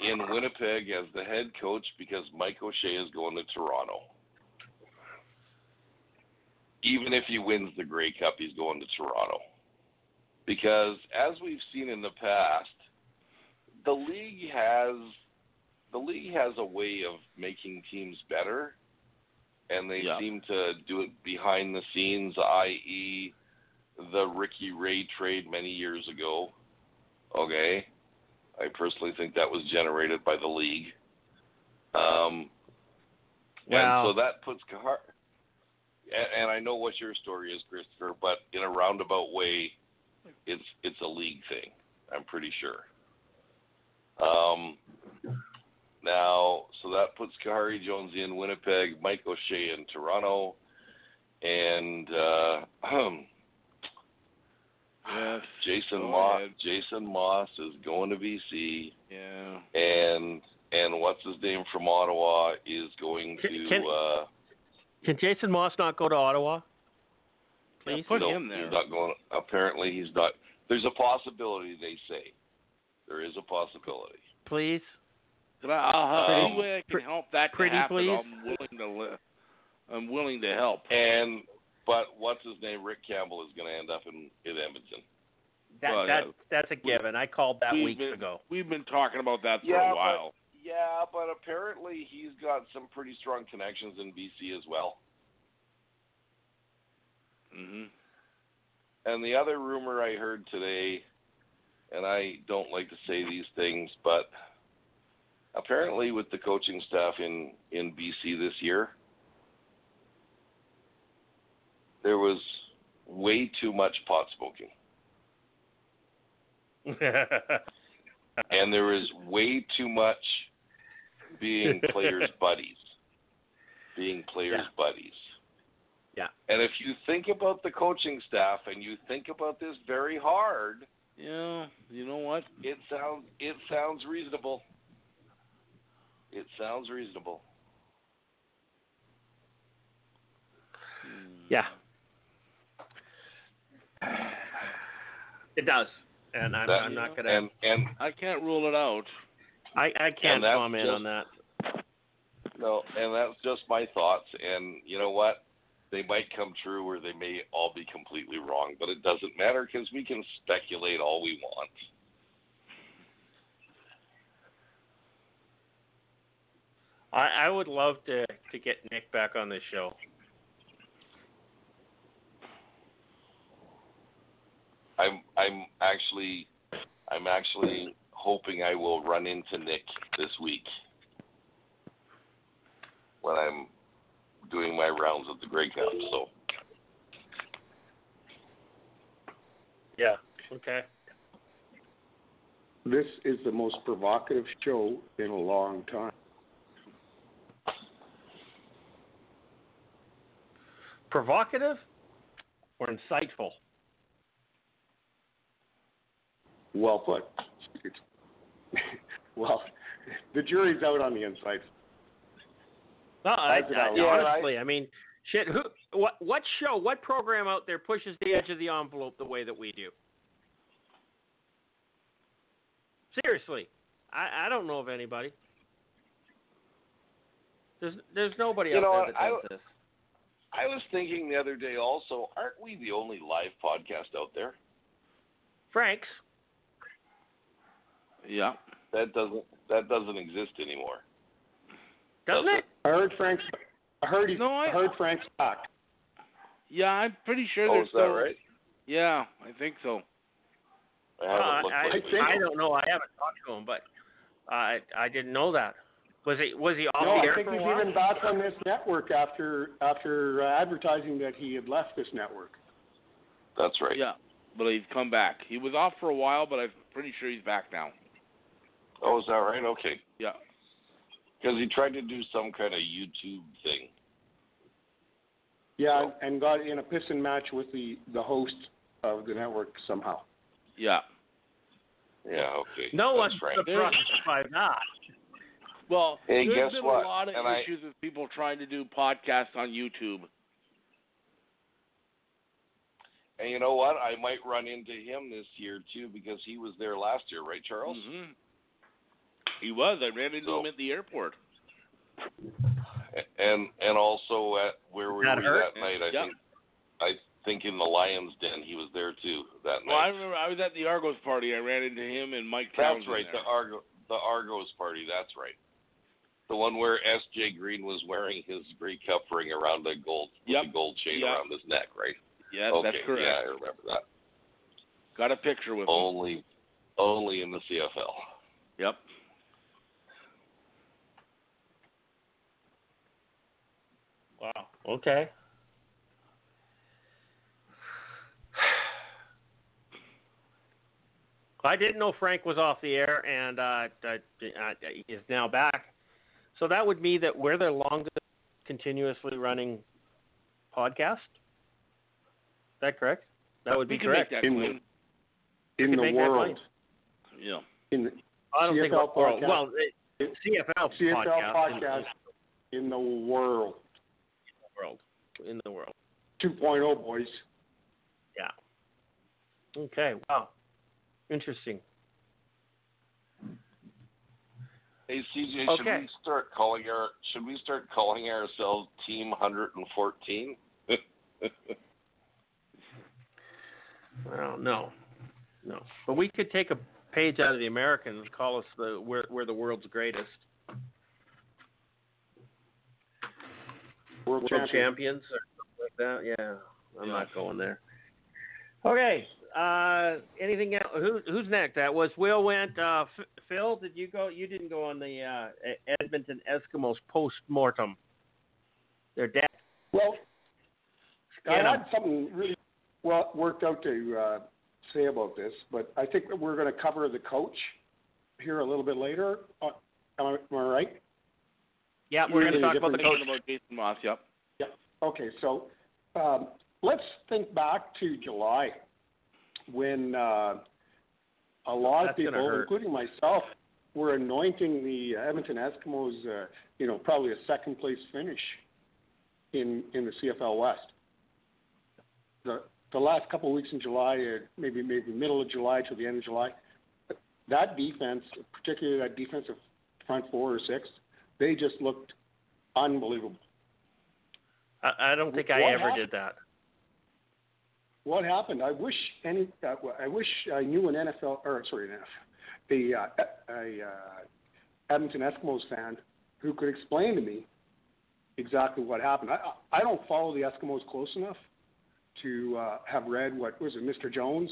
in Winnipeg as the head coach because Mike O'Shea is going to Toronto. Even if he wins the Grey Cup, he's going to Toronto. Because as we've seen in the past, the league has the league has a way of making teams better, and they Yeah. seem to do it behind the scenes, i.e., the Ricky Ray trade many years ago. Okay, I personally think that was generated by the league. Um, Wow. and so that puts Kahar. And, and I know what your story is, Christopher, but in a roundabout way, it's it's a league thing. I'm pretty sure. Um, now, so that puts Khari Jones in Winnipeg, Mike O'Shea in Toronto, and uh, yes. Jason Go Maas. ahead. Jason Maas is going to BC, Yeah. and and what's his name from Ottawa is going to. Can- can- uh, Can Jason Maas not go to Ottawa? Yeah, Please. put no, him there. He's not going. Apparently, he's not. There's a possibility. They say there is a possibility. Please. But I- I'll, Pretty- any way I can pre- help that pretty happen, please? I'm willing to. Li- I'm willing to help. And but what's his name? Rick Campbell is going to end up in in Edmonton. That Well, that yeah. that's a given. I called that We've weeks been- ago. We've been talking about that for Yeah, a but- while. Yeah, but apparently he's got some pretty strong connections in BC as well. Mm-hmm. And the other rumor I heard today, and I don't like to say these things, but apparently with the coaching staff in in BC this year, there was way too much pot smoking, and there was way too much being players' buddies, being players' Yeah. buddies. Yeah. And if you think about the coaching staff and you think about this very hard, Yeah, you know what? it sounds it sounds reasonable. It sounds reasonable. Hmm. yeah. It does, and I'm, That- I'm not gonna. And and I can't rule it out. I I can't comment just- on that. no, and that's just my thoughts. And you know what? They might come true, or they may all be completely wrong. But it doesn't matter because we can speculate all we want. I I would love to to get Nick back on the show. I'm I'm actually I'm actually hoping I will run into Nick this week when I'm doing my rounds at the Grey Cup. So Yeah. Okay. This is the most provocative show in a long time. Provocative or insightful? Well put. Well, the jury's out on the insights. No, I, I, honestly, I mean, shit. Who? What? What show? What program out there pushes the edge of the envelope the way that we do? Seriously, I, I don't know of anybody. There's there's nobody You out know there what, that I- does this. I was thinking the other day also, aren't we the only live podcast out there? Frank's. Yeah. That doesn't that doesn't exist anymore. Doesn't Does it? I heard Frank's. I heard he's. No, I- I heard Frank's back. Yeah, I'm pretty sure Oh, there's is that still. right? Yeah, I think so. I Uh, haven't I, think- I don't know. I haven't talked to him, but I I didn't know that. Was he was he off No, the I think for a he's while? even back on this network after after uh, advertising that he had left this network. That's right. Yeah, but he's come back. He was off for a while, but I'm pretty sure he's back now. Oh, is that right? Okay. Yeah. Because he tried to do some kind of YouTube thing. Yeah, and got in a pissing match with the the host of the network somehow. Yeah. Yeah. Okay. No That's one's Frank. surprised by that. Well, Hey, there's guess been what? a lot of And I- issues with people trying to do podcasts on YouTube. And you know what? I might run into him this year too because he was there last year, right, Charles? hmm He was. I ran into So- him at the airport. And and also at where we That were hurt? that night, I Yep. think I think in the Lions Den he was there too that night. Well, I remember I was at the Argos party. I ran into him and Mike That's Townsend right, there. the Argo the Argos party, that's right. The one where S.J. Green was wearing his Grey Cup ring around a gold with Yep. a gold chain Yep. around his neck, right? Yes, okay, that's correct. yeah, I remember that. Got a picture with him. Only only in the CFL. Yep. Wow. Okay. I didn't know Frank was off the air and uh, uh, uh, is now back. So that would mean that we're the longest continuously running podcast. Is that correct? That would be correct. In claim. In the world. Yeah. In the I don't think CFL well, well it, CFL, CFL podcast, podcast in the world. in the world. In the world. 2.0 boys. Yeah. Okay. Wow. Interesting. Hey CJ, should we start calling our should we start calling ourselves Team 114? Well, no, no. But we could take a page out of the Americans and call us the we're, we're the world's greatest World, world champion. champions or something like that. Yeah, I'm Yeah. not going there. Okay. Uh, anything else? Who, who's next? That was Will went. Uh, F- Phil, did you go? You didn't go on the uh, Edmonton Eskimos post mortem. Their death. Well, I had something really well worked out to uh, say about this, but I think that we're going to cover the coach here a little bit later. Uh, am, I, am I right? Yeah, we're going to talk about the coach. Talking about Jason Maas, yep. Okay, so um, let's think back to July when uh, a lot That's of people, including myself, were anointing the Edmonton Eskimos, uh, you know, probably a second place finish in in the CFL West. The the last couple of weeks in July, uh, maybe maybe middle of July to the end of July, that defense, particularly that defensive front four or six, they just looked unbelievable. I, I don't think I ever happened? did that. What happened? I wish any. Uh, I wish I knew an NFL or sorry, an NFL, the uh, a uh, Edmonton Eskimos fan who could explain to me exactly what happened. I I don't follow the Eskimos close enough to uh, have read what was it, Mr. Jones?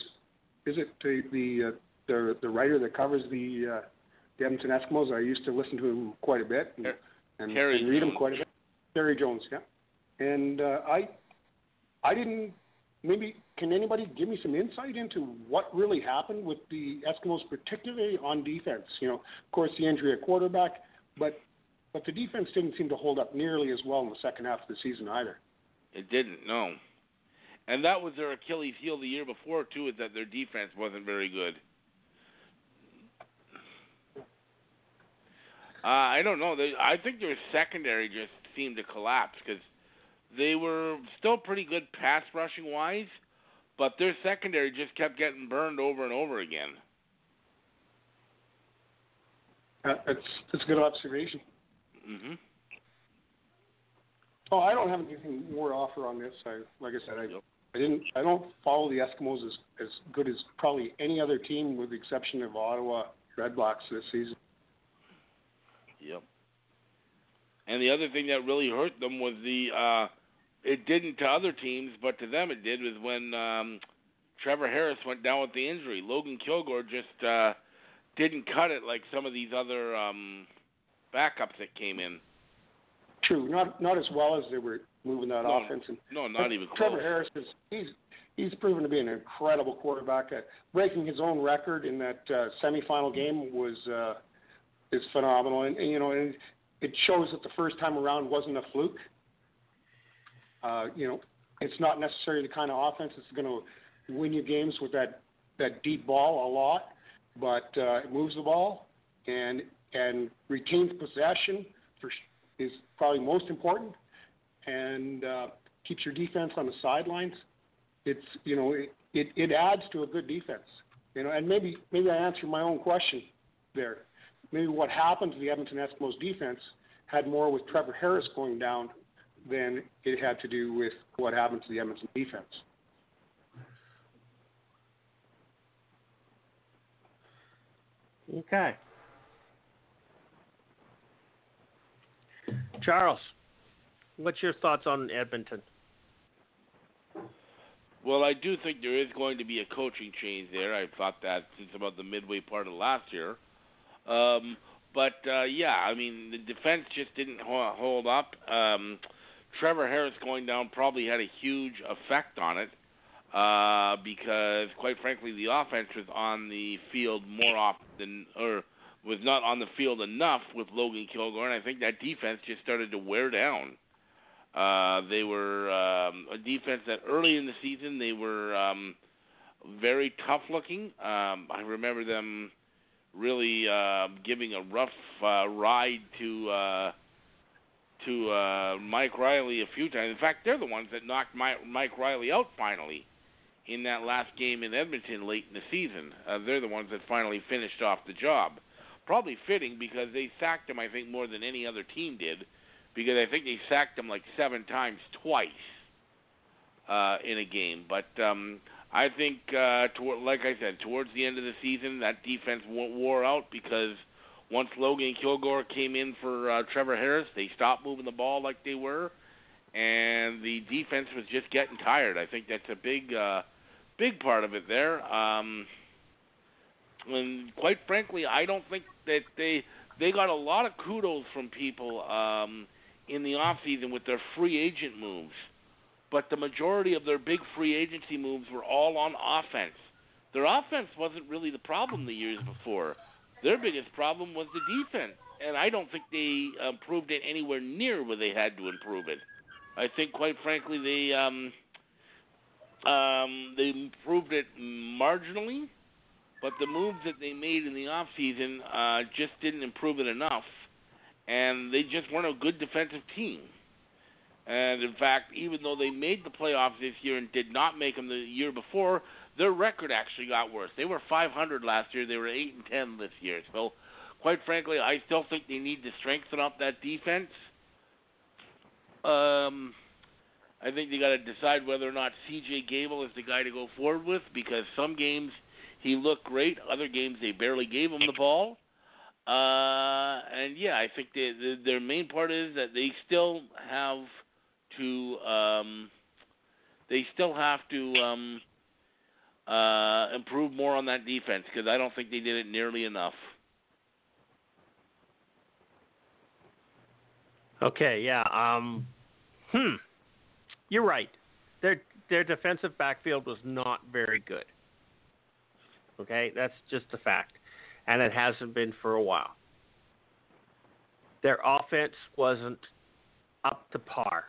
Is it the the uh, the, the writer that covers the uh, the Edmonton Eskimos? I used to listen to him quite a bit and, and, and read him quite a bit. Terry Jones, yeah. And uh, I I didn't maybe can anybody give me some insight into what really happened with the Eskimos, particularly on defense? You know, of course, the injury at quarterback, but but the defense didn't seem to hold up nearly as well in the second half of the season either. It didn't, no. And that was their Achilles heel the year before too, is that their defense wasn't very good. Uh, I don't know. They, I think their secondary just seemed to collapse because they were still pretty good pass rushing wise, but their secondary just kept getting burned over and over again. Uh, that's that's a good observation. hmm Oh, I don't have anything more to offer on this. I, like I said, I, Yep. I didn't. I don't follow the Eskimos as as good as probably any other team, with the exception of Ottawa Redblacks this season. Yep. And the other thing that really hurt them was the uh it didn't to other teams, but to them it did was when um Trevor Harris went down with the injury. Logan Kilgore just uh didn't cut it like some of these other um backups that came in. True, not not as well as they were moving that No, offense. And No, not even close. Trevor Harris is he's he's proven to be an incredible quarterback. Uh, breaking his own record in that uh, semifinal game was uh, is phenomenal, and, and you know, and it shows that the first time around wasn't a fluke. Uh, you know, it's not necessarily the kind of offense that's going to win you games with that that deep ball a lot, but uh, it moves the ball and and retains possession for is probably most important, and uh, keeps your defense on the sidelines. It's you know it, it it adds to a good defense. You know, and maybe maybe I answered my own question there. Maybe what happened to the Edmonton Eskimos defense had more with Trevor Harris going down than it had to do with what happened to the Edmonton defense. Okay. Charles, what's your thoughts on Edmonton? Well, I do think there is going to be a coaching change there. I've thought that since about the midway part of last year. Um, but uh, yeah, I mean the defense just didn't hold up. Um, Trevor Harris going down probably had a huge effect on it uh, because, quite frankly, the offense was on the field more often or was not on the field enough with Logan Kilgore, and I think that defense just started to wear down. Uh, they were um, a defense that early in the season they were um, very tough looking. Um, I remember them really uh, giving a rough uh, ride to uh, to uh, Mike Reilly a few times. In fact, they're the ones that knocked Mike, Mike Reilly out finally in that last game in Edmonton late in the season. Uh, they're the ones that finally finished off the job. Probably fitting because they sacked him, I think, more than any other team did, because I think they sacked him like seven times twice uh, in a game. But um, I think, uh, toward, like I said, towards the end of the season, that defense wore out because once Logan Kilgore came in for uh, Trevor Harris, they stopped moving the ball like they were, and the defense was just getting tired. I think that's a big, uh, big part of it there. Um, and quite frankly, I don't think that they they got a lot of kudos from people um, in the off season with their free agent moves but the majority of their big free agency moves were all on offense. Their offense wasn't really the problem the years before. Their biggest problem was the defense, and I don't think they improved it anywhere near where they had to improve it. I think, quite frankly, they um, um, they improved it marginally, but the moves that they made in the off season uh, just didn't improve it enough, and they just weren't a good defensive team. And in fact, even though they made the playoffs this year and did not make them the year before, their record actually got worse. They were 500 last year. They were 8 and 10 this year. So, quite frankly, I still think they need to strengthen up that defense. Um, I think they got to decide whether or not C.J. Gable is the guy to go forward with because some games he looked great, other games they barely gave him the ball. Uh, and yeah, I think they, the, their main part is that they still have to um, they still have to um, uh, improve more on that defense because I don't think they did it nearly enough. Okay, yeah. Um, hmm. You're right. Their their defensive backfield was not very good. Okay, that's just a fact, and it hasn't been for a while. Their offense wasn't up to par.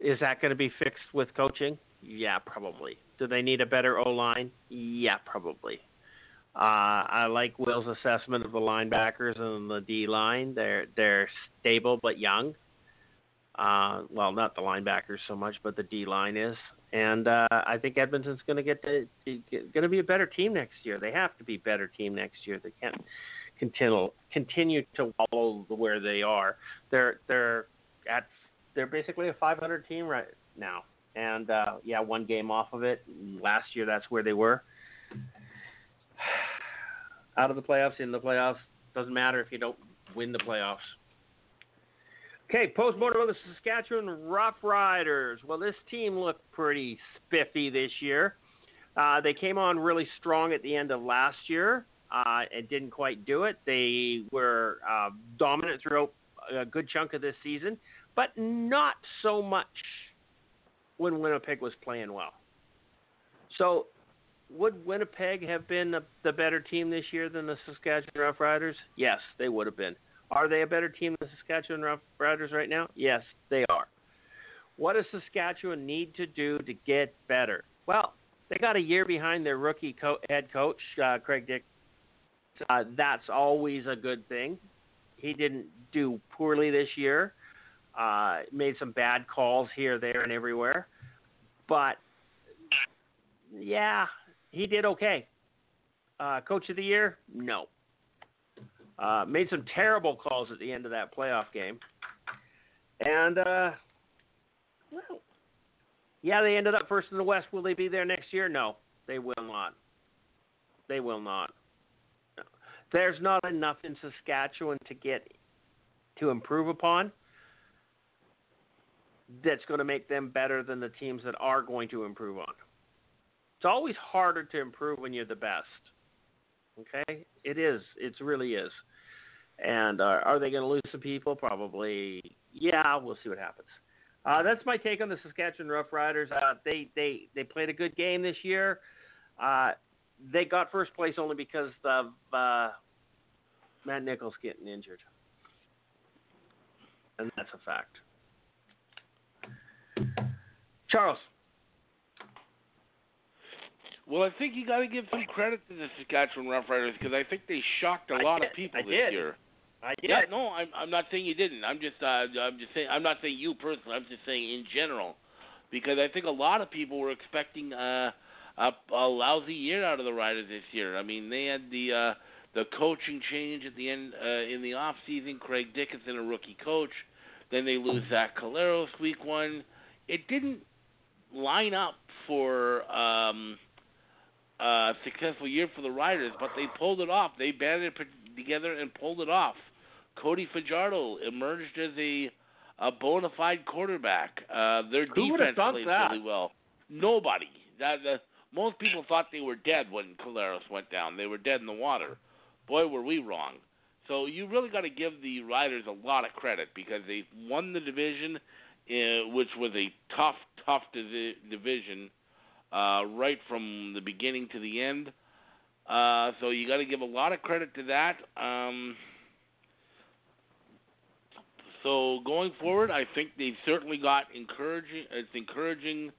Is that going to be fixed with coaching? Yeah, probably. Do they need a better O line? Yeah, probably. Uh, I like Will's assessment of the linebackers and the D line. They're they're stable but young. Uh, well, not the linebackers so much, but the D line is. And uh, I think Edmonton's going to get to going to be a better team next year. They have to be better team next year. They can't continue continue to wallow where they are. They're they're at they're basically a 500 team right now, and uh, yeah, one game off of it. Last year, that's where they were. Out of the playoffs, in the playoffs, doesn't matter if you don't win the playoffs. Okay, postmortem of the Saskatchewan Roughriders. Well, this team looked pretty spiffy this year. Uh, they came on really strong at the end of last year uh, and didn't quite do it. They were uh, dominant throughout a good chunk of this season but not so much when Winnipeg was playing well. So, would Winnipeg have been the, the better team this year than the Saskatchewan Roughriders? Yes, they would have been. Are they a better team than the Saskatchewan Roughriders right now? Yes, they are. What does Saskatchewan need to do to get better? Well, they got a year behind their rookie co- head coach, uh, Craig Dick. Uh, that's always a good thing. He didn't do poorly this year. Uh, made some bad calls here, there, and everywhere, but yeah, he did okay. Uh, Coach of the year? No. Uh, made some terrible calls at the end of that playoff game, and uh, well, yeah, they ended up first in the West. Will they be there next year? No, they will not. They will not. No. There's not enough in Saskatchewan to get to improve upon that's going to make them better than the teams that are going to improve on. It's always harder to improve when you're the best. Okay? It is. It really is. And uh, are they going to lose some people? Probably. Yeah, we'll see what happens. Uh, that's my take on the Saskatchewan Roughriders. Uh, they they they played a good game this year. Uh, they got first place only because of uh, Matt Nichols getting injured, and that's a fact. Charles. Well, I think you got to give some credit to the Saskatchewan Roughriders because I think they shocked a I lot did. of people I this did. year. I did. Yeah, no, I'm I'm not saying you didn't. I'm just uh, I'm just saying I'm not saying you personally. I'm just saying in general, because I think a lot of people were expecting a, a, a lousy year out of the Riders this year. I mean, they had the uh, the coaching change at the end uh, in the off season. Craig Dickenson, a rookie coach. Then they lose Zach Collaros week one. It didn't line up for um, a successful year for the Riders, but they pulled it off. They banded it together and pulled it off. Cody Fajardo emerged as a a bona fide quarterback. Uh, their Who defense played that? really well. Nobody. That, that most people thought they were dead when Collaros went down. They were dead in the water. Boy, were we wrong. So you really got to give the Riders a lot of credit because they won the division, which was a tough, tough divi- division, uh, right from the beginning to the end. Uh, so you got to give a lot of credit to that. Um, so going forward, I think they've certainly got encouraging. It's encouraging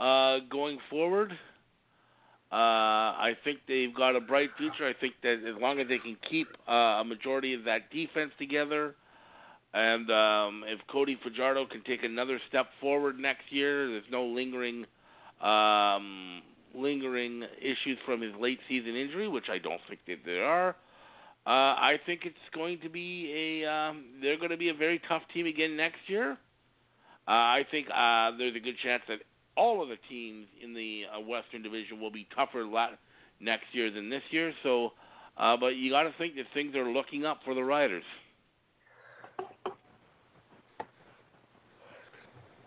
uh, going forward. Uh, I think they've got a bright future. I think that as long as they can keep uh, a majority of that defense together, and um, if Cody Fajardo can take another step forward next year, there's no lingering um, lingering issues from his late season injury, which I don't think that there are. Uh, I think it's going to be a um, they're going to be a very tough team again next year. Uh, I think uh, there's a good chance that all of the teams in the uh, Western Division will be tougher la- next year than this year. So, uh, but you got to think that things are looking up for the Riders.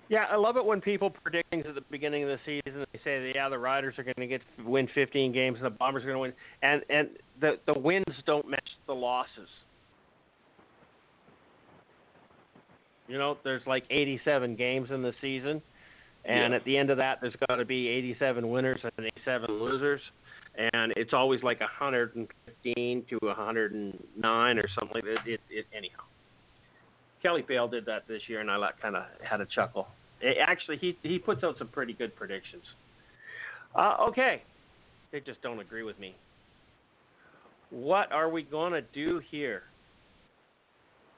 Yeah, I love it when people predict things at the beginning of the season. They say that yeah, the Riders are going to get win 15 games and the Bombers are going to win, and and the the wins don't match the losses. You know, there's like 87 games in the season, and Yeah. at the end of that, there's got to be 87 winners and 87 losers, and it's always like 115 to 109 or something like that. It, it, anyhow. Kelly Bale did that this year, and I kind of had a chuckle. Eh, actually, he he puts out some pretty good predictions. Uh, okay, they just don't agree with me. What are we gonna do here,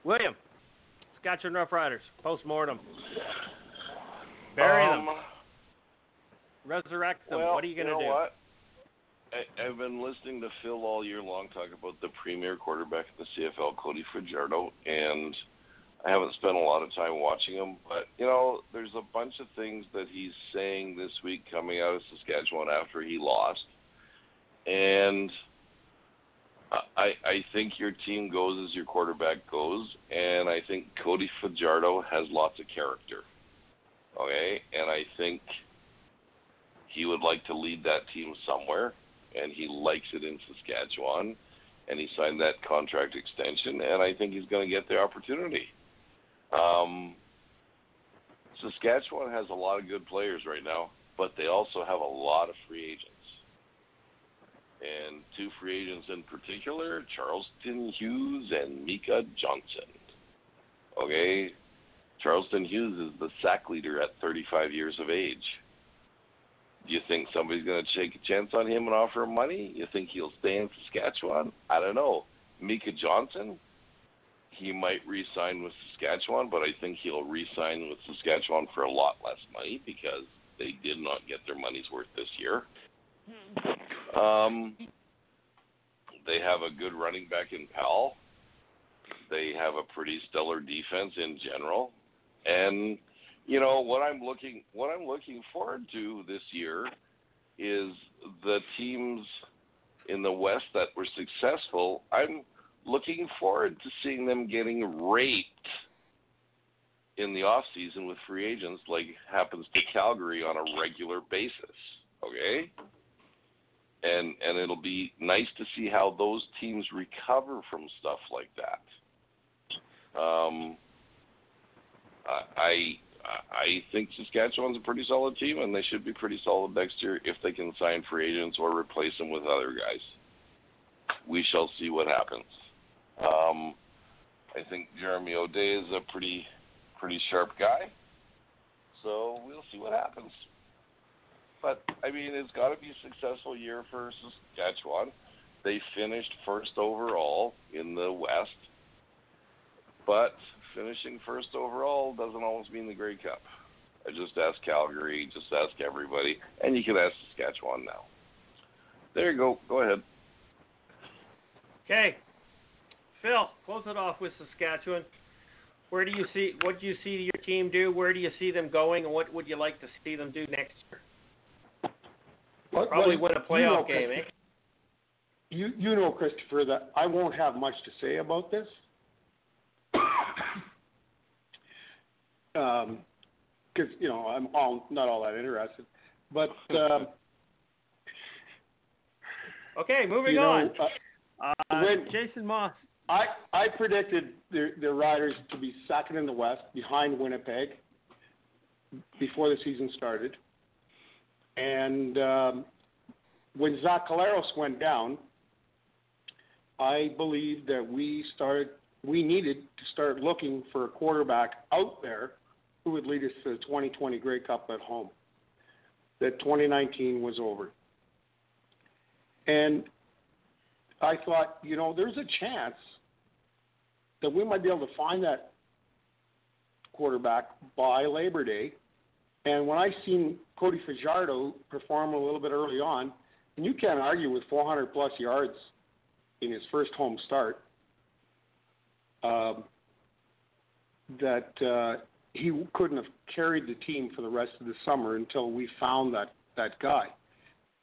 William? Scotch and Rough Riders post mortem. Bury um, them. Resurrect them. Well, what are you gonna know do? What? I, I've been listening to Phil all year long talk about the premier quarterback in the CFL, Cody Fajardo, and I haven't spent a lot of time watching him. But you know, there's a bunch of things that he's saying this week coming out of Saskatchewan after he lost, and I I think your team goes as your quarterback goes, and I think Cody Fajardo has lots of character. Okay, and I think he would like to lead that team somewhere, and he likes it in Saskatchewan, and he signed that contract extension, and I think he's going to get the opportunity. Um, Saskatchewan has a lot of good players right now, but they also have a lot of free agents. And two free agents in particular, Charleston Hughes and Micah Johnson. Okay? Charleston Hughes is the sack leader at 35 years of age. Do you think somebody's going to take a chance on him and offer him money? You think he'll stay in Saskatchewan? I don't know. Micah Johnson, he might re-sign with Saskatchewan, but I think he'll re-sign with Saskatchewan for a lot less money because they did not get their money's worth this year. Um, they have a good running back in Powell. They have a pretty stellar defense in general, and you know what I'm looking what I'm looking forward to this year is the teams in the West that were successful. I'm looking forward to seeing them getting raped in the off season with free agents like happens to Calgary on a regular basis. Okay? And and it'll be nice to see how those teams recover from stuff like that. Um I I think Saskatchewan's a pretty solid team, and they should be pretty solid next year if they can sign free agents or replace them with other guys. We shall see what happens. Um, I think Jeremy O'Day is a pretty pretty sharp guy, so we'll see what happens. But I mean, it's got to be a successful year for Saskatchewan. They finished first overall in the West, but finishing first overall doesn't always mean the Grey Cup. I just ask Calgary, just ask everybody, and you can ask Saskatchewan now. There you go. Go ahead. Okay, Phil, close it off with Saskatchewan. Where do you see what do you see your team do? Where do you see them going, and what would you like to see them do next year? What- Probably what- win a you playoff know, game, eh? You you know, Christopher, that I won't have much to say about this. um, because you know I'm all not all that interested, but um, Okay, moving you know, on. uh, Uh, when- Jason Maas. I I predicted the Riders to be second in the West behind Winnipeg before the season started, and um, when Zach Collaros went down, I believe that we started we needed to start looking for a quarterback out there who would lead us to the 2020 Grey Cup at home. That 2019 was over, and I thought, you know, there's a chance that we might be able to find that quarterback by Labor Day. And when I seen Cody Fajardo perform a little bit early on, and you can't argue with 400 plus yards in his first home start, um, that uh, he couldn't have carried the team for the rest of the summer until we found that that guy.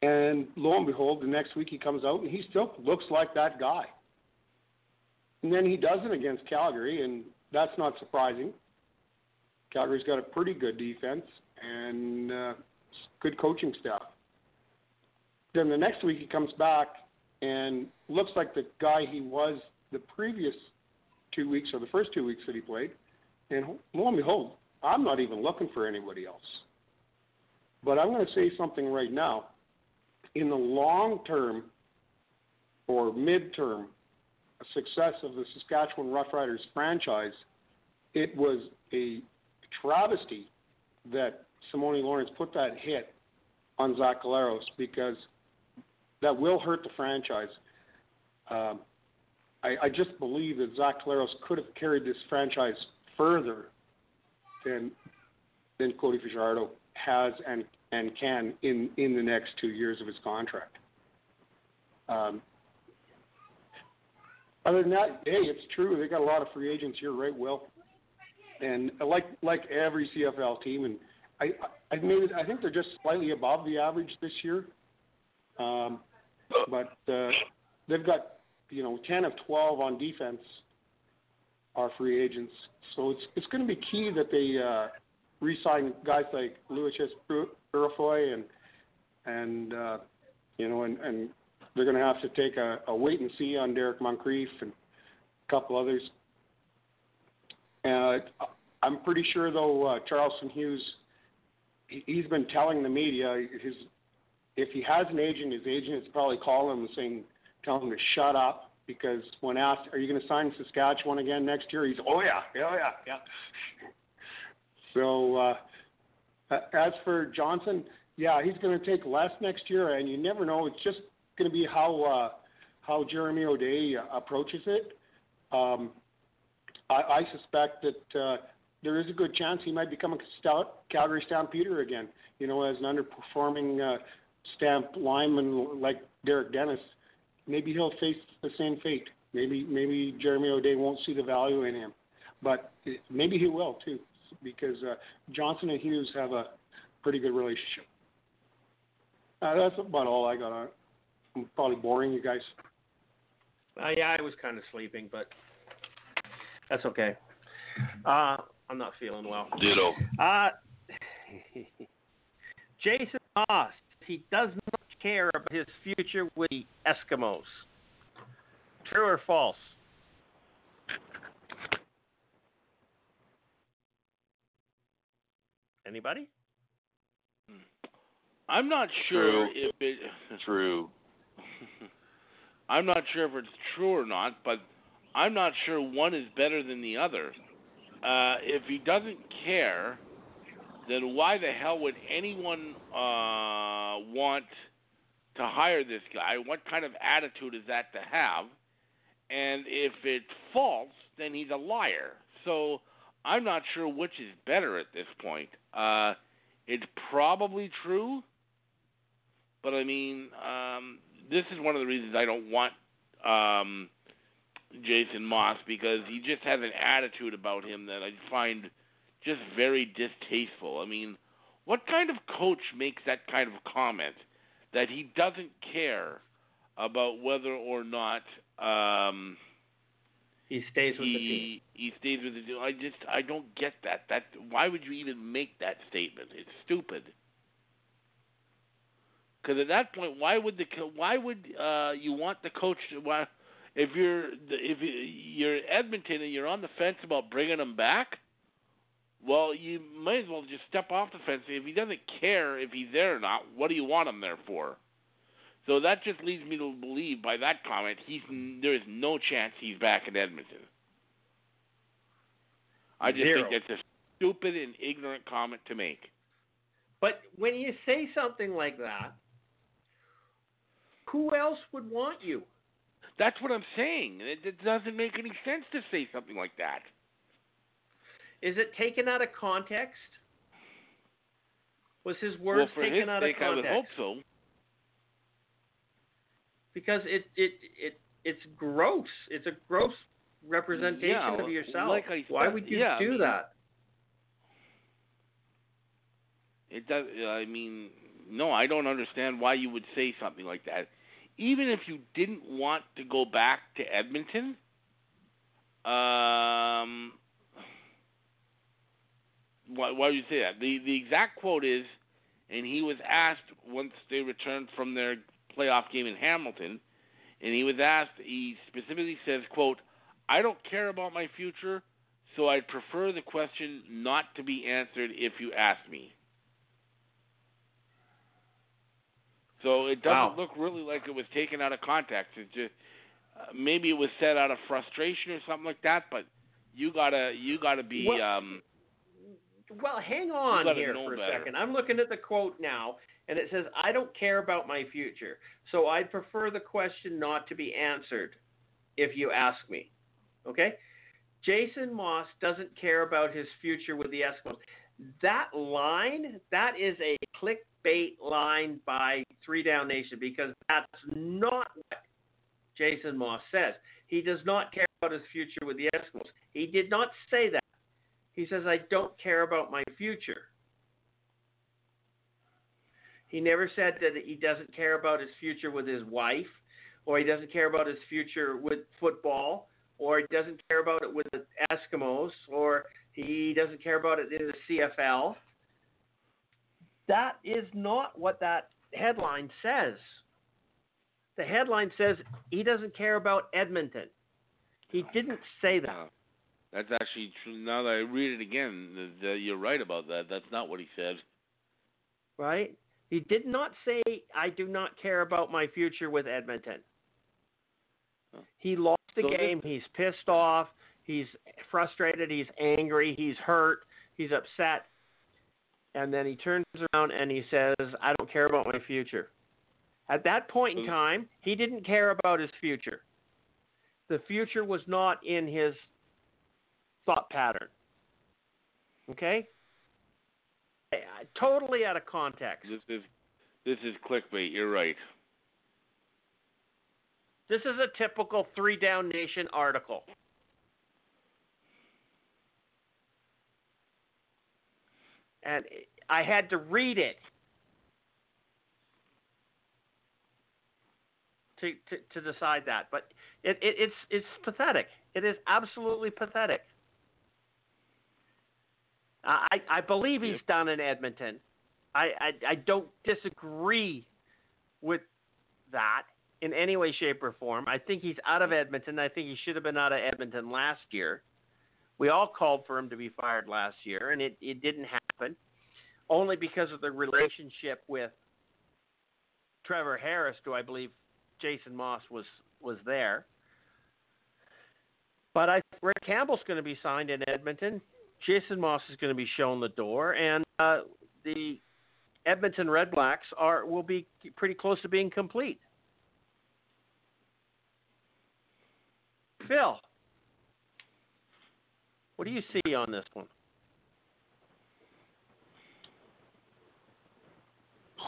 And lo and behold, the next week he comes out and he still looks like that guy. And then he does it against Calgary, and that's not surprising. Calgary's got a pretty good defense and uh, good coaching staff. Then the next week he comes back and looks like the guy he was the previous two weeks or the first two weeks that he played. And lo and behold, I'm not even looking for anybody else. But I'm going to say something right now in the long term or midterm success of the Saskatchewan Roughriders franchise, it was a travesty that Simoni Lawrence put that hit on Zach Collaros because that will hurt the franchise. Um, I, I just believe that Zach Collaros could have carried this franchise further than than Cody Fajardo has and and can in in the next two years of his contract. Um, other than that, hey, it's true they got a lot of free agents here, right? Will, and like like every CFL team, and I I made it. I think they're just slightly above the average this year, um, but uh, they've got you know ten of twelve on defense are free agents, so it's it's going to be key that they. Uh, re-sign guys like Louis Purifoy and and uh, you know and, and they're going to have to take a, a wait and see on Derrick Moncrief and a couple others. Uh, I'm pretty sure though uh, Charleston Hughes he, he's been telling the media his if he has an agent, his agent is probably calling him and saying tell him to shut up because when asked, "Are you going to sign Saskatchewan again next year?" He's, "Oh yeah, yeah, yeah, yeah." So uh, as for Johnson, yeah, he's going to take less next year, and you never know. It's just going to be how uh, how Jeremy O'Day approaches it. Um, I, I suspect that uh, there is a good chance he might become a stout Calgary Stampeder again. You know, as an underperforming uh, stamp lineman like Derek Dennis, maybe he'll face the same fate. Maybe maybe Jeremy O'Day won't see the value in him, but maybe he will too because uh, Johnson and Hughes have a pretty good relationship. Uh, that's about all I got on. it. I'm probably boring you guys. Uh, yeah, I was kind of sleeping, but that's okay. Uh, I'm not feeling well. Ditto. Uh, Jason Maas, he does not care about his future with the Eskimos. True or false? Anybody? I'm not sure True. if it. True. I'm not sure if it's true or not, but I'm not sure one is better than the other. Uh, if he doesn't care, then why the hell would anyone uh, want to hire this guy? What kind of attitude is that to have? And if it's false, then he's a liar. So I'm not sure which is better at this point. Uh, it's probably true, but I mean, um, this is one of the reasons I don't want um, Jason Maas because he just has an attitude about him that I find just very distasteful. I mean, what kind of coach makes that kind of comment that he doesn't care about whether or not um, he stays with he, the team. He stays with the team. I just I don't get that. That why would you even make that statement? It's stupid. Because at that point, why would the why would uh, you want the coach to why if you're if you're Edmonton and you're on the fence about bringing him back? Well, you might as well just step off the fence. If he doesn't care if he's there or not, what do you want him there for? So that just leads me to believe by that comment he's there is no chance he's back in Edmonton. I just Zero. think that's a stupid and ignorant comment to make. But when you say something like that, who else would want you? That's what I'm saying. It, it doesn't make any sense to say something like that. Is it taken out of context? Was his words well, taken his out sake, of context? I would hope so. Because it it it it's gross. It's a gross representation Yeah, of yourself. like I Why would you yeah, I do mean- that? It does. I mean, no, I don't understand why you would say something like that. Even if you didn't want to go back to Edmonton, um, why, why would you say that? The the exact quote is, and he was asked once they returned from their playoff game in Hamilton, and he was asked. He specifically says, "quote I don't care about my future, so I'd prefer the question not to be answered if you ask me." So it doesn't Wow. look really like it was taken out of context. It just uh, maybe it was said out of frustration or something like that. But you gotta you gotta be Well- um, Well, hang on here for a better. second. I'm looking at the quote now, and it says, I don't care about my future, so I'd prefer the question not to be answered if you ask me. Okay? Jason Maas doesn't care about his future with the Eskimos. That line, that is a clickbait line by Three Down Nation because that's not what Jason Maas says. He does not care about his future with the Eskimos. He did not say that. He says, I don't care about my future. He never said that he doesn't care about his future with his wife, or he doesn't care about his future with football, or he doesn't care about it with the Eskimos, or he doesn't care about it in the CFL. That is not what that headline says. The headline says he doesn't care about Edmonton. He didn't say that. that's actually true. Now that I read it again, you're right about that. That's not what he said. right? He did not say, I do not care about my future with Edmonton. Huh. He lost the So this- game. He's pissed off. He's frustrated. He's angry. He's hurt. He's upset. And then he turns around and he says, I don't care about my future. At that point in mm-hmm. time, he didn't care about his future. The future was not in his thought pattern. Okay? Totally out of context. This is this is clickbait. You're right. This is a typical three down nation article. And I had to read it to, to, to decide that. But it, it, it's, it's pathetic. It is absolutely pathetic. I, I believe he's down in Edmonton. I, I, I don't disagree with that in any way, shape, or form. I think he's out of Edmonton. I think he should have been out of Edmonton last year. We all called for him to be fired last year, and it, it didn't happen, only because of the relationship with Trevor Harris, do I believe Jason Maas was was there. But I Rick Campbell's going to be signed in Edmonton. Jason Maas is going to be shown the door, and uh, the Edmonton Red Blacks are will be pretty close to being complete. Phil, What do you see on this one?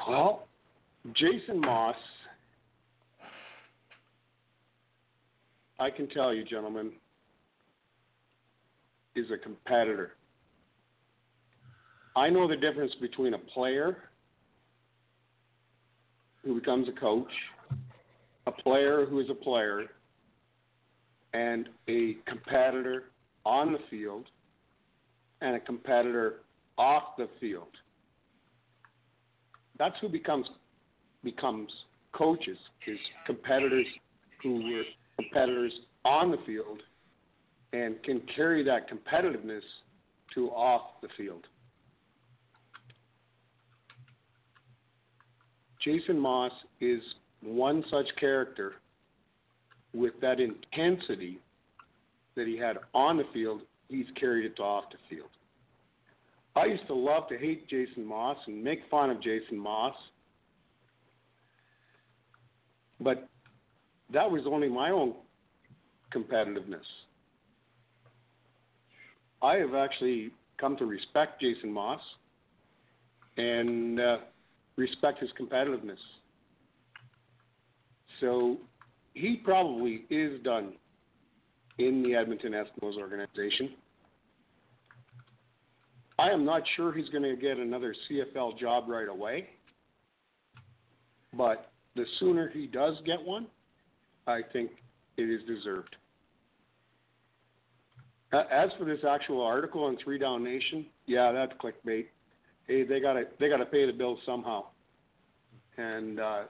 Well, Jason Maas, I can tell you, gentlemen, is a competitor. I know the difference between a player who becomes a coach, a player who is a player, and a competitor on the field and a competitor off the field. That's who becomes becomes coaches is competitors who were competitors on the field and can carry that competitiveness to off the field. Jason Maas is one such character with that intensity that he had on the field, he's carried it off the field. I used to love to hate Jason Maas and make fun of Jason Maas, but that was only my own competitiveness. I have actually come to respect Jason Maas and uh, respect his competitiveness. So he probably is done in the Edmonton Eskimos organization. I am not sure he's going to get another CFL job right away, but the sooner he does get one, I think it is deserved. As for this actual article on Three Down Nation, yeah, that's clickbait. Hey, they got to they got to pay the bills somehow, and uh,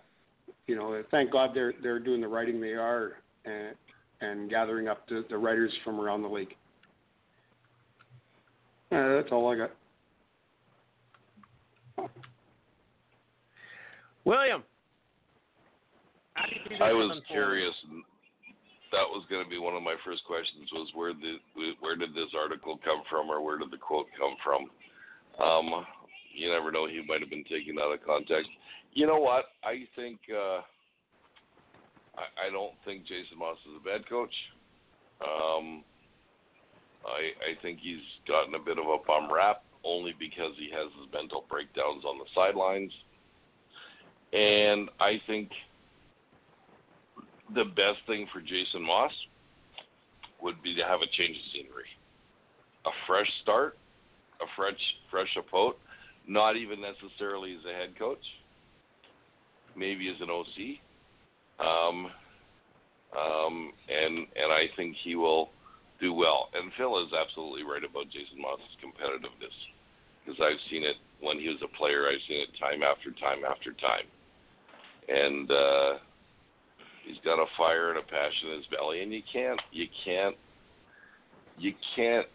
you know, thank God they're they're doing the writing they are and and gathering up the, the writers from around the league. Uh, that's all I got. William. I was curious. That was going to be one of my first questions. Was where the where did this article come from, or where did the quote come from? Um, you never know. He might have been taken out of context. You know what? I think uh, I, I don't think Jason Maas is a bad coach. Um, I I think he's gotten a bit of a bum rap only because he has his mental breakdowns on the sidelines. And I think the best thing for Jason Maas would be to have a change of scenery, a fresh start, a fresh fresh approach. Not even necessarily as a head coach, maybe as an OC. Um, um, and and I think he will do well. And Phil is absolutely right about Jason Maas's competitiveness because I've seen it when he was a player. I've seen it time after time after time, and uh, he's got a fire and a passion in his belly, and you can't you can't you can't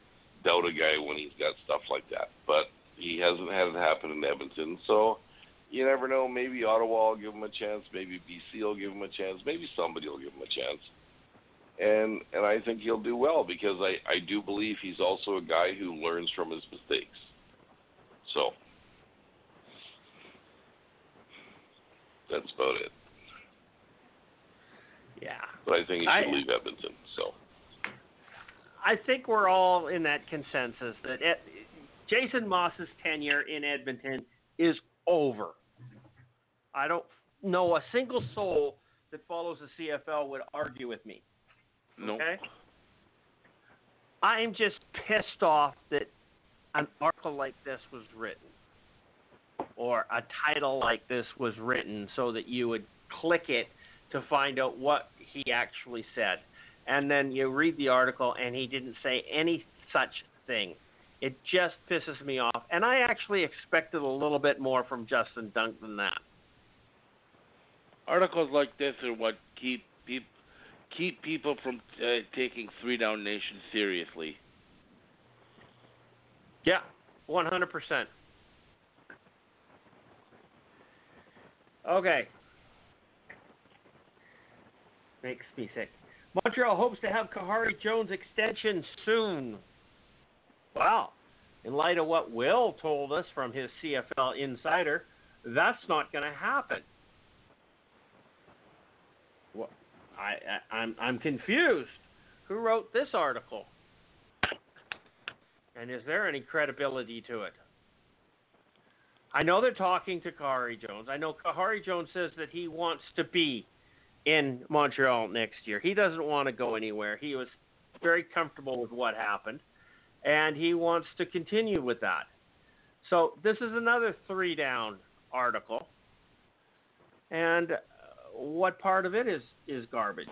doubt a guy when he's got stuff like that. But he hasn't had it happen in Edmonton, so you never know. Maybe Ottawa will give him a chance. Maybe BC will give him a chance. Maybe somebody will give him a chance and and I think he'll do well because I I do believe he's also a guy who learns from his mistakes. So that's about it. Yeah. But I think he should I, leave Edmonton. So I think we're all in that consensus that Jason Maas's tenure in Edmonton is over. I don't know a single soul that follows the CFL would argue with me. No. Okay. I'm just pissed off that an article like this was written, or a title like this was written, so that you would click it to find out what he actually said, and then you read the article and he didn't say any such thing. It just pisses me off, and I actually expected a little bit more from Justin Dunk than that. Articles like this are what keep people keep people from uh, taking Three Down Nation seriously. Yeah, one hundred percent. Okay. Makes me sick. Montreal hopes to have Khari Jones extension soon. Wow. In light of what Will told us from his CFL insider, that's not going to happen. I, I I'm I'm confused. Who wrote this article? And is there any credibility to it? I know they're talking to Khari Jones. I know Khari Jones says that he wants to be in Montreal next year. He doesn't want to go anywhere. He was very comfortable with what happened, and he wants to continue with that. So this is another three down article. And what part of it is is garbage?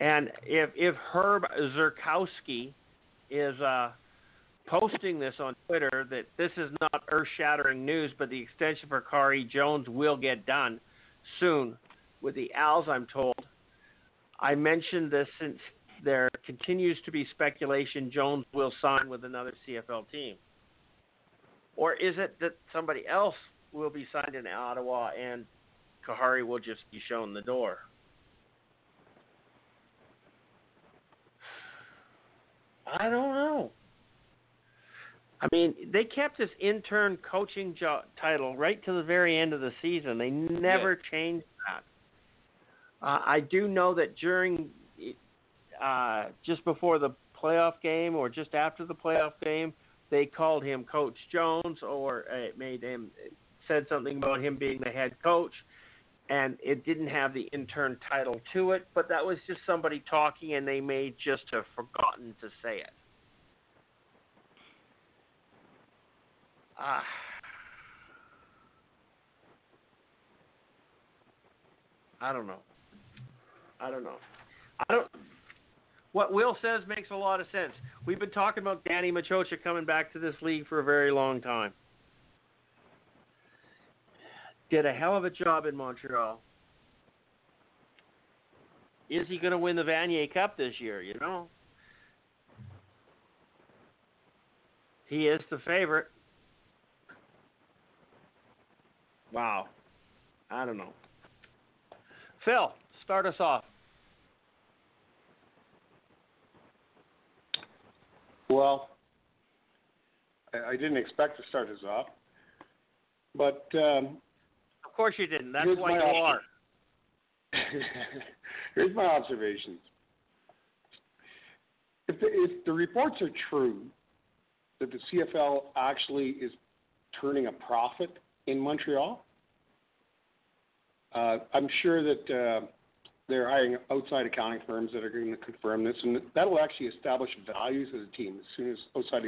And if if Herb Zurkowsky is uh, posting this on Twitter that this is not earth-shattering news, but the extension for Khari Jones will get done soon with the Als. I'm told. I mentioned this since there continues to be speculation Jones will sign with another CFL team, or is it that somebody else will be signed in Ottawa and Khari will just be shown the door? I don't know. I mean, they kept this intern coaching job title right to the very end of the season. They never Yeah. changed that. Uh, I do know that during, uh, just before the playoff game or just after the playoff game, they called him Coach Jones, or uh, it made him said something about him being the head coach, and it didn't have the intern title to it. But that was just somebody talking, and they may just have forgotten to say it. Ah. I don't know. I don't know. I don't. What Will says makes a lot of sense. We've been talking about Danny Maciocia coming back to this league for a very long time. Did a hell of a job in Montreal. Is he going to win the Vanier Cup this year? You know, he is the favorite. Wow. I don't know. Phil, start us off. Well, I, didn't expect to start us off, but um, Of course you didn't. That's why you option. are. here's my observations. If the, if the reports are true that the CFL actually is turning a profit in Montreal, uh, I'm sure that uh, they're hiring outside accounting firms that are going to confirm this, and that'll actually establish values of the team as soon as outside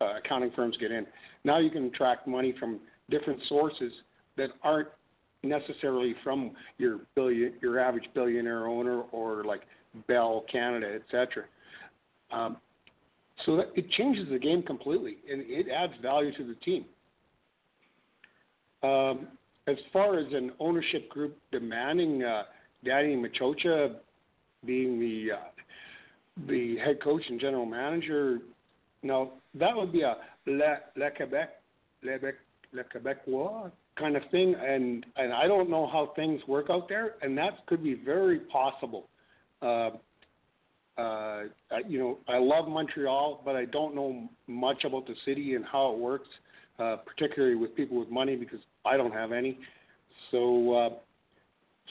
uh, accounting firms get in. Now you can track money from different sources that aren't necessarily from your billion, your average billionaire owner or like Bell Canada, etc. Um, so that it changes the game completely, and it adds value to the team. Um, as far as an ownership group demanding uh, Danny Maciocia being the uh, the head coach and general manager, no, that would be a Le, Le Quebec, Le, Bec, Le Quebecois kind of thing, and and I don't know how things work out there, and that could be very possible. Uh, uh, you know, I love Montreal, but I don't know much about the city and how it works, uh, particularly with people with money because I don't have any. So uh,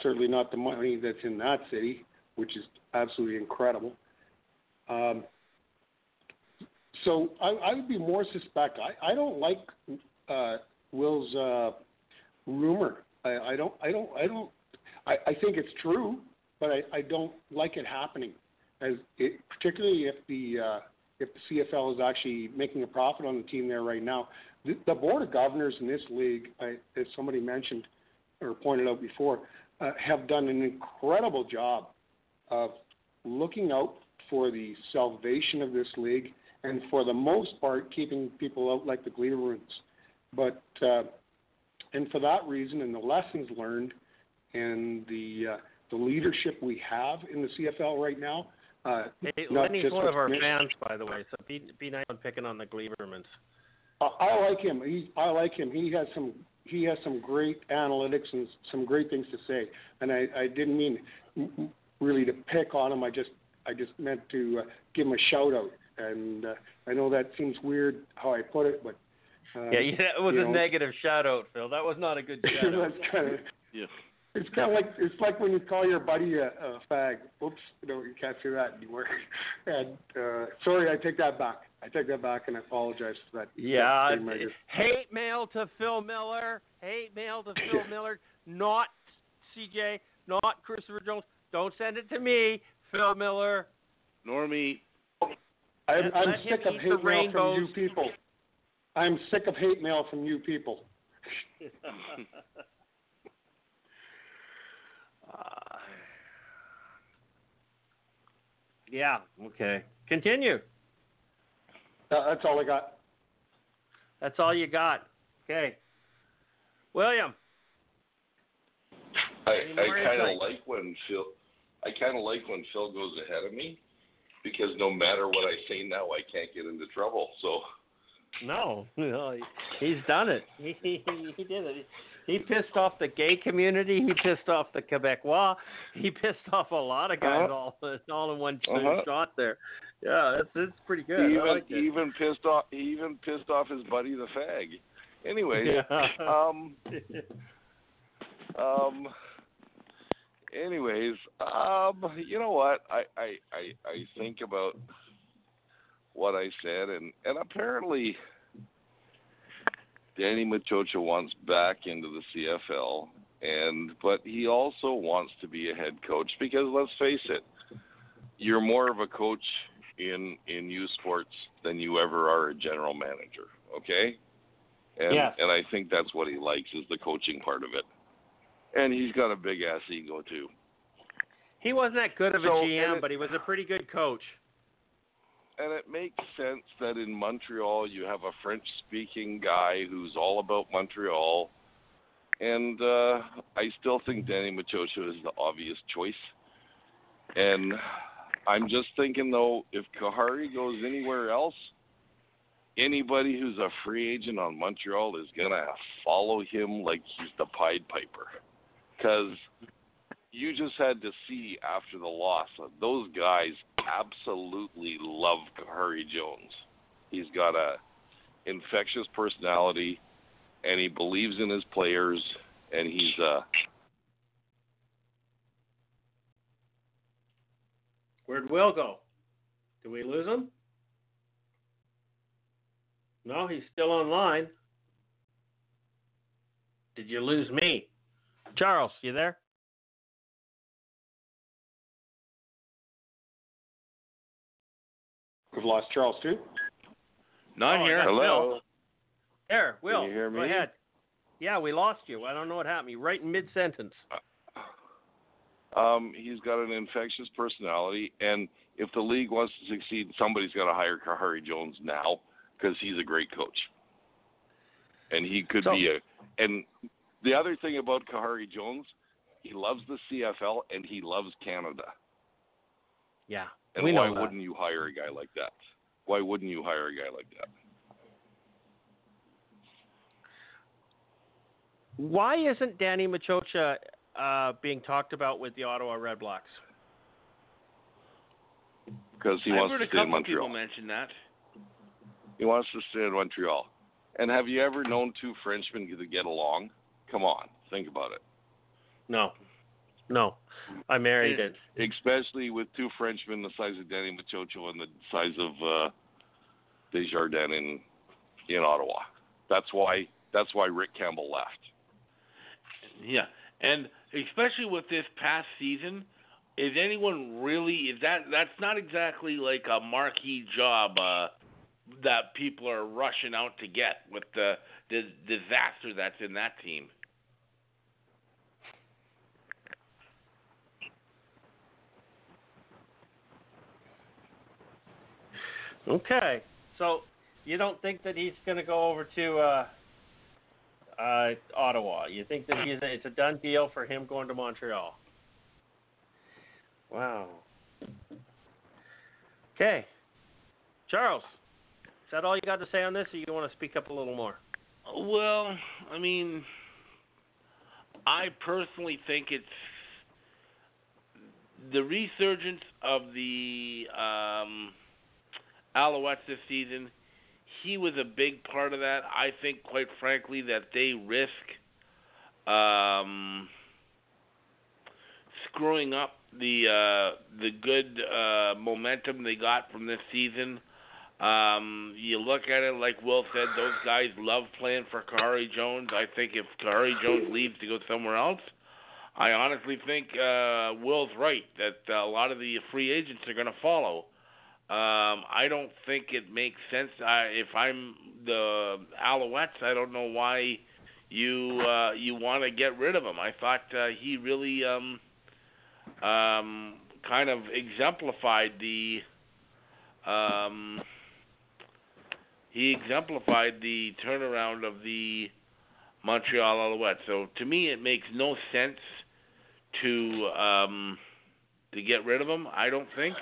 certainly not the money that's in that city, which is absolutely incredible. Um, so I, I would be more suspect. I, I don't like uh, Will's uh, rumor. I, I don't. I don't. I don't. I, I think it's true, but I, don't like it happening. As it, particularly if the uh, if the CFL is actually making a profit on the team there right now. The, the board of governors in this league, as somebody mentioned or pointed out before, uh, have done an incredible job of looking out for the salvation of this league, and for the most part, keeping people out like the Gleeruns. But uh, and for that reason, and the lessons learned, and the uh, the leadership we have in the CFL right now. Uh, Hey, Lenny's one of our fans, by the way, so be be nice on picking on the Gliebermans. I, I like him. He, I like him. He has some. He has some great analytics and some great things to say. And I, I didn't mean m- m- really to pick on him. I just, I just meant to uh, give him a shout out. And uh, I know that seems weird how I put it, but uh, Yeah, yeah, that was a know, negative shout out, Phil. That was not a good shout out. that's kind of Yeah. It's kind of like it's like when you call your buddy a, a fag. Oops, no, you can't say that anymore. And uh, sorry, I take that back. I take that back, and I apologize for that. Yeah, that statement. hate mail to Phil Miller. Hate mail to Phil Miller. Not CJ. Not Christopher Jones. Don't send it to me, Phil Miller. Nor me. I'm, I'm sick of hate mail from you people. I'm sick of hate mail from you people. Uh, yeah. Okay. Continue. Uh, that's all I got. That's all you got. Okay. William. I, I kind of like when Phil. I kind of like when Phil goes ahead of me, because no matter what I say now, I can't get into trouble. So No, no, he, he's done it. He, he he did it. He pissed off the gay community. He pissed off the Quebecois. He pissed off a lot of guys Uh-huh. all all in one Uh-huh. shot there. Yeah, that's it's pretty good. he even liked he even pissed off he even pissed off his buddy the fag. Anyway, Yeah. um, um. Anyways, um, you know what? I, I I I think about what I said, and and apparently, Danny Maciocia wants back into the CFL, and but he also wants to be a head coach because let's face it, you're more of a coach in in U Sports than you ever are a general manager. Okay. And, Yes. and I think that's what he likes is the coaching part of it. And he's got a big ass ego too. he wasn't that good of a So, GM, it- but he was a pretty good coach. And it makes sense that in Montreal you have a French speaking guy who's all about Montreal. And uh, I still think Danny Maciocia is the obvious choice. And I'm just thinking though, if Khari goes anywhere else, anybody who's a free agent on Montreal is gonna follow him like he's the Pied Piper. Because you just had to see after the loss, those guys absolutely love Khari Jones. He's got a infectious personality, and he believes in his players, and he's uh Where'd Will go? Did we lose him? No, he's still online. Did you lose me? Charles, you there? We've lost Charles too. Not Oh, here. hello. Will. There, Will. you hear Go me? ahead. Yeah, we lost you. I don't know what happened. You're right in mid sentence. Um, he's got an infectious personality, and if the league wants to succeed, somebody's got to hire Khari Jones now because he's a great coach, and he could So- be a. And the other thing about Khari Jones, he loves the CFL and he loves Canada. Yeah. And we why know wouldn't you hire a guy like that? Why wouldn't you hire a guy like that? Why isn't Danny Maciocia uh, being talked about with the Ottawa Red Blacks? Because he I've wants heard to a stay in couple people Montreal. mention that. He wants to stay in Montreal. And have you ever known two Frenchmen to get along? Come on, think about it. No. No. I married it. Especially with two Frenchmen the size of Danny Maciocia and the size of uh, Desjardins in in Ottawa. That's why that's why Rick Campbell left. Yeah, and especially with this past season, is anyone really is that that's not exactly like a marquee job uh, that people are rushing out to get with the the disaster that's in that team. Okay. So you don't think that he's going to go over to uh, uh, Ottawa? You think that he's a, it's a done deal for him going to Montreal? Wow. Okay. Charles, is that all you got to say on this, or you want to speak up a little more? Well, I mean, I personally think it's the resurgence of the um, Alouettes this season. He was a big part of that. I think, quite frankly, that they risk um, screwing up the uh, the good uh, momentum they got from this season. Um, you look at it like Will said; those guys love playing for Khari Jones. I think if Khari Jones leaves to go somewhere else, I honestly think uh, Will's right that a lot of the free agents are going to follow. Um, I don't think it makes sense. I, if I'm the Alouettes, I don't know why you uh, you want to get rid of him. I thought uh, he really um, um, kind of exemplified the um, he exemplified the turnaround of the Montreal Alouettes. So to me, it makes no sense to um, to get rid of him. I don't think.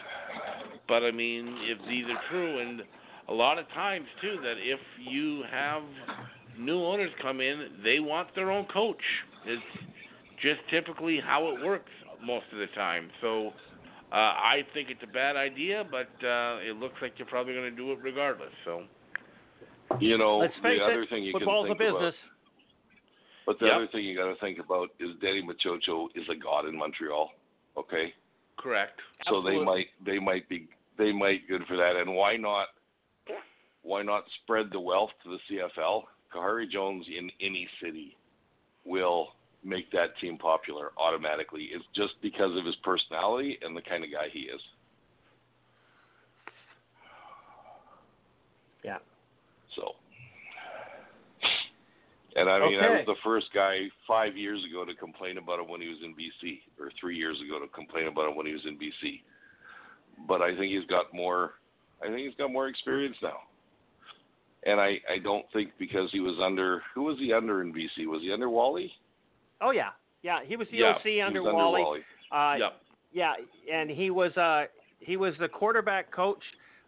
But I mean, if these are true, and a lot of times too, that if you have new owners come in, they want their own coach. It's just typically how it works most of the time. So uh, I think it's a bad idea, but uh, it looks like you're probably going to do it regardless. So you know, Let's face the other it, thing you football's can a business. about, but the Yep. other thing you got to think about is Danny Maciocia is a god in Montreal. Okay, correct. so they might they might be they might good for that, and why not? Why not spread the wealth to the CFL? Khari Jones in any city will make that team popular automatically. It's just because of his personality and the kind of guy he is. Yeah. So, and I mean, I was the first guy five years ago to complain about him when he was in BC, or three years ago to complain about him when he was in BC. But I think he's got more. I think he's got more experience now. And I, I don't think because he was under who was he under in BC? Was he under Wally? Oh yeah, yeah. He was the yeah, OC he under was Wally. Under Wally. Uh, yep. Yeah, and he was uh he was the quarterback coach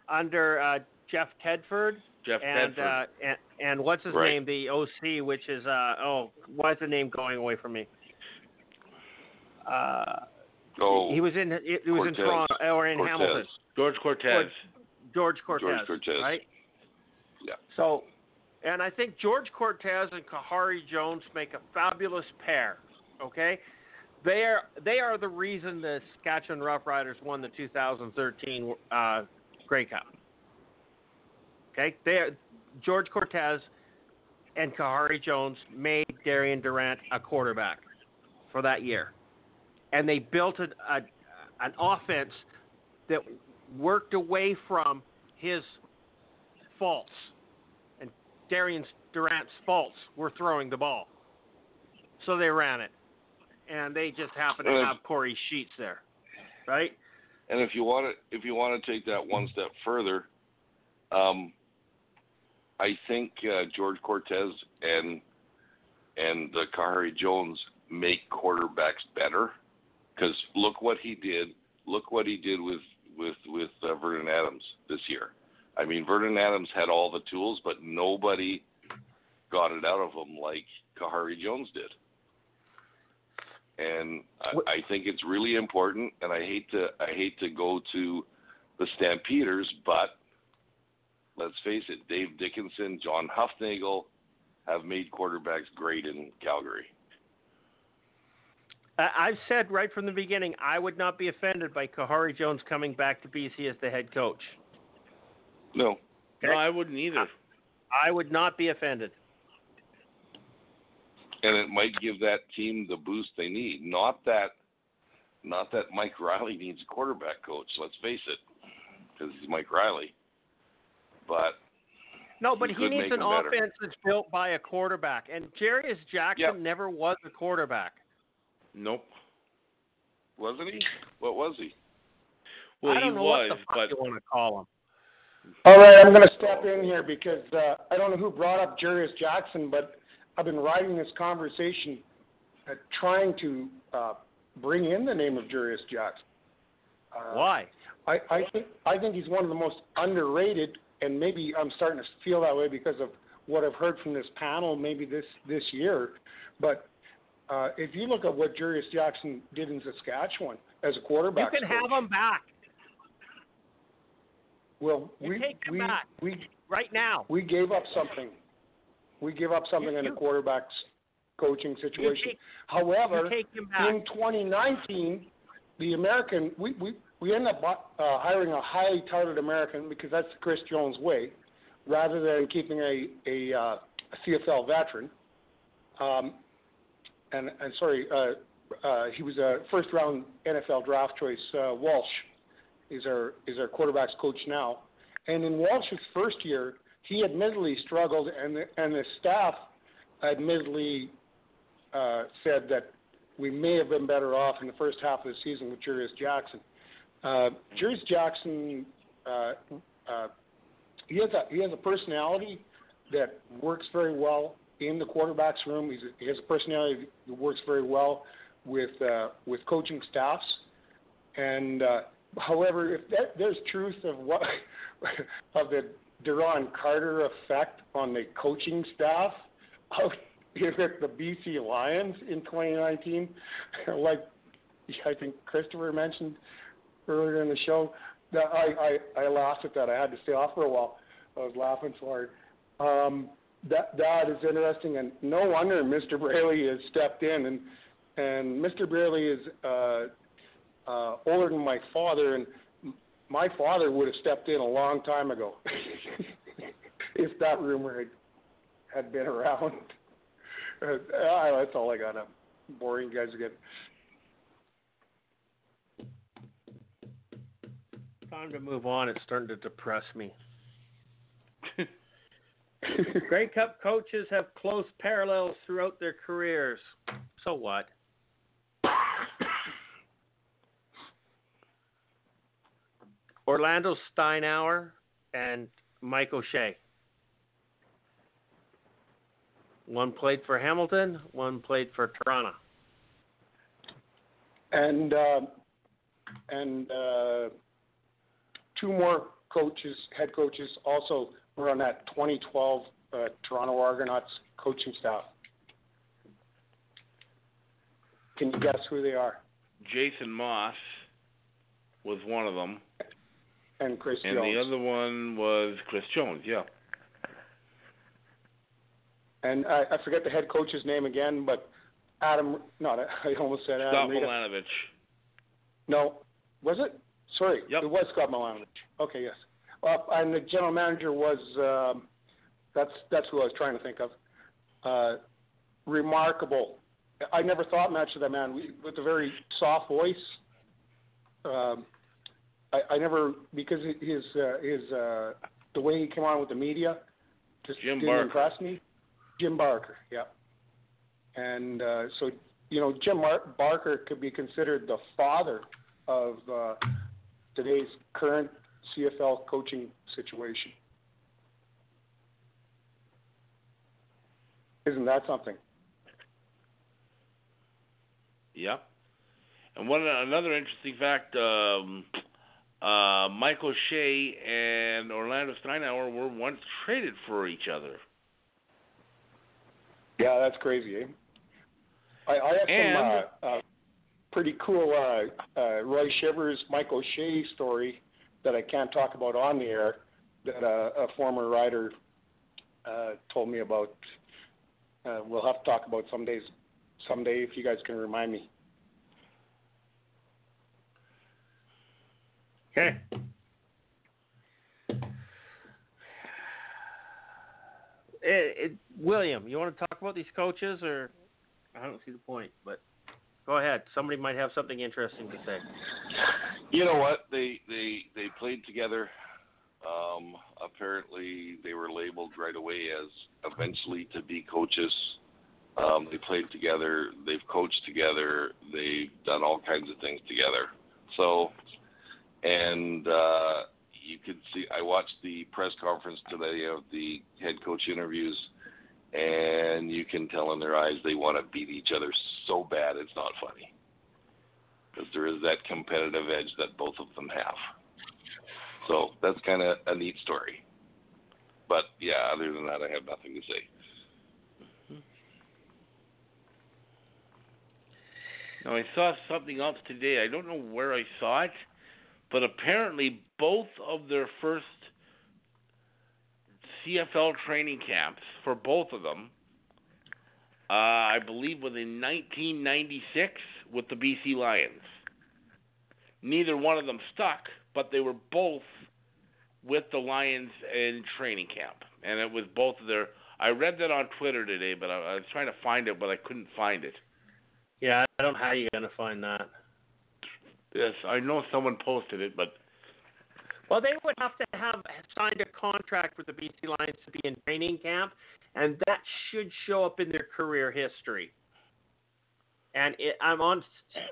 under uh Jeff Tedford Jeff and Bedford. uh and, and what's his Right. name the OC which is uh oh why is the name going away from me? Uh oh, he was in it, it was in Toronto or in Cortez. Hamilton. George Cortez. George Cortez. George Cortez. Right? Yeah. So and I think George Cortez and Khari Jones make a fabulous pair. Okay? They are they are the reason the Saskatchewan Roughriders won the 2013 uh, Grey Cup. Okay, they are, George Cortez and Khari Jones made Darian Durant a quarterback for that year, and they built a, a an offense that worked away from his faults, and Darian Durant's faults were throwing the ball, so they ran it, and they just happened to Uh, have Kory Sheets there, right? And if you want to, if you want to take that one step further, um, I think uh, George Cortez and and uh, Khari Jones make quarterbacks better. Because look what he did. Look what he did with with with uh, Vernon Adams this year. I mean, Vernon Adams had all the tools, but nobody got it out of him like Khari Jones did. And I, I think it's really important. And I hate to I hate to go to the Stampeders, but let's face it, Dave Dickenson, John Hufnagel have made quarterbacks great in Calgary. I- I've said right from the beginning I would not be offended by Khari Jones coming back to BC as the head coach. No, No, I wouldn't either. I would not be offended. and it might give that team the boost they need. Not that, not that Mike Reilly needs a quarterback coach. Let's face it, because he's Mike Reilly. But No, but He he, needs an him better. offense that's built by a quarterback. And Jarious Jackson Yep. never was a quarterback. Nope. wasn't he? What was he? Well, I don't he know was, what the fuck but you want to call him. All right, I'm going to step in here because uh, I don't know who brought up Jarious Jackson, but I've been riding this conversation uh, trying to uh, bring in the name of Jarious Jackson. Uh, Why? I, I think I think he's one of the most underrated, and maybe I'm starting to feel that way because of what I've heard from this panel, maybe this this year. But uh, if you look at what Jarious Jackson did in Saskatchewan as a quarterback, You can have him back Well, You we take him we back. we right now. we gave up something. We gave up something You- in the quarterback's coaching situation. take, However, you take him back. in 2019, the American, we we we end up uh, hiring a highly touted American because that's the Chris Jones way, rather than keeping a a, uh, a CFL veteran. Um, and and sorry, uh, uh, he was a first round NFL draft choice. Uh, Walsh is our is our quarterbacks coach now, and in Walsh's first year, he admittedly struggled, and and the staff admittedly uh, said that we may have been better off in the first half of the season with Jarious Jackson. Uh, Jarious Jackson, uh, uh, he has a he has a personality that works very well in the quarterbacks room. He's he has a personality that works very well with uh, with coaching staffs. And uh, however, if that, there's truth of what of the Duron Carter effect on the coaching staff out at the BC Lions in 2019, like I think Christopher mentioned earlier in the show, that I, I, I laughed at that. I had to stay off for a while. I was laughing so hard. Um, that that is interesting, and no wonder Mr. Braley has stepped in, and and Mr. Braley is uh, uh, older than my father, and my father would have stepped in a long time ago if that rumor had had been around. Uh, that's all I got. I'm boring guys again. Time to move on. It's starting to depress me. Grey Cup coaches have close parallels throughout their careers. So what? Orlando Steinauer and Mike O'Shea. One played for Hamilton, one played for Toronto. And uh, and uh, two more coaches, head coaches, also were on that 2012 uh, Toronto Argonauts coaching staff. Can you guess who they are? Jason Maas was one of them. And Chris and Jones. the other one was Chris Jones, yeah. And I, I forget the head coach's name again, but Adam, not I almost said Adam Scott Rita. Milanovich. No, was it? Sorry, Yep. it was Scott Milanovich. Okay, yes. Uh, and the general manager was um, that's that's who I was trying to think of. Uh, remarkable. I never thought much of that man we, with a very soft voice. Um, I, I never because his uh, his uh, the way he came on with the media just Jim didn't Barker. impress me. Jim Barker, yeah. And uh, so you know Jim Mar- Barker could be considered the father of uh, today's current CFL coaching situation. Isn't that something? Yep. And one another interesting fact, um, uh, Mike O'Shea and Orlando Steinauer were once traded for each other. Yeah, that's crazy. Eh? I, I have And- some uh, uh, pretty cool uh, uh, Roy Shivers, Michael O'Shea story that I can't talk about on the air that uh, a former writer uh, told me about. Uh, we'll have to talk about some days, someday if you guys can remind me. Okay. It, it, William, you want to talk about these coaches, or I don't see the point, but go ahead. Somebody might have something interesting to say. You know what? They they they played together. Um, apparently, they were labeled right away as eventually to be coaches. Um, they played together. They've coached together. They've done all kinds of things together. So, and uh, you could see. I watched the press conference today of the head coach interviews, and you can tell in their eyes they want to beat each other so bad it's not funny because there is that competitive edge that both of them have. So that's kind of a neat story. But yeah, other than that, I have nothing to say. Now I saw something else today. I don't know where I saw it, but apparently both of their first CFL training camps for both of them, uh, I believe, was in 1996 with the BC Lions. neither one of them stuck, but they were both with the Lions in training camp, and it was both of their. I read that on Twitter today, but I, I was trying to find it, but I couldn't find it. Yeah, I don't know how you're gonna find that. Yes, I know someone posted it, but Well, they would have to have signed a contract with the BC Lions to be in training camp, and that should show up in their career history. And it, I'm on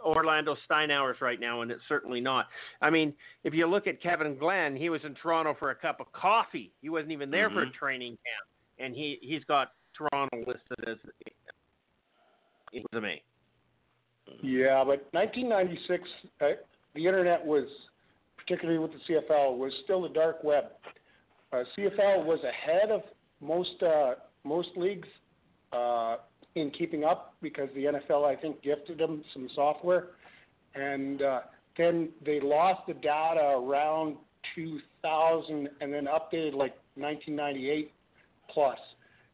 Orlando Steinauer's right now, and it's certainly not. I mean, if you look at Kevin Glenn, he was in Toronto for a cup of coffee. He wasn't even there for a Mhm. training camp, and he he's got Toronto listed as to me. Yeah, but 1996, uh, the internet was, particularly with the CFL, was still the dark web. Uh, CFL was ahead of most uh, most leagues uh, in keeping up because the NFL, I think, gifted them some software, and uh, then they lost the data around 2000, and then updated like 1998 plus,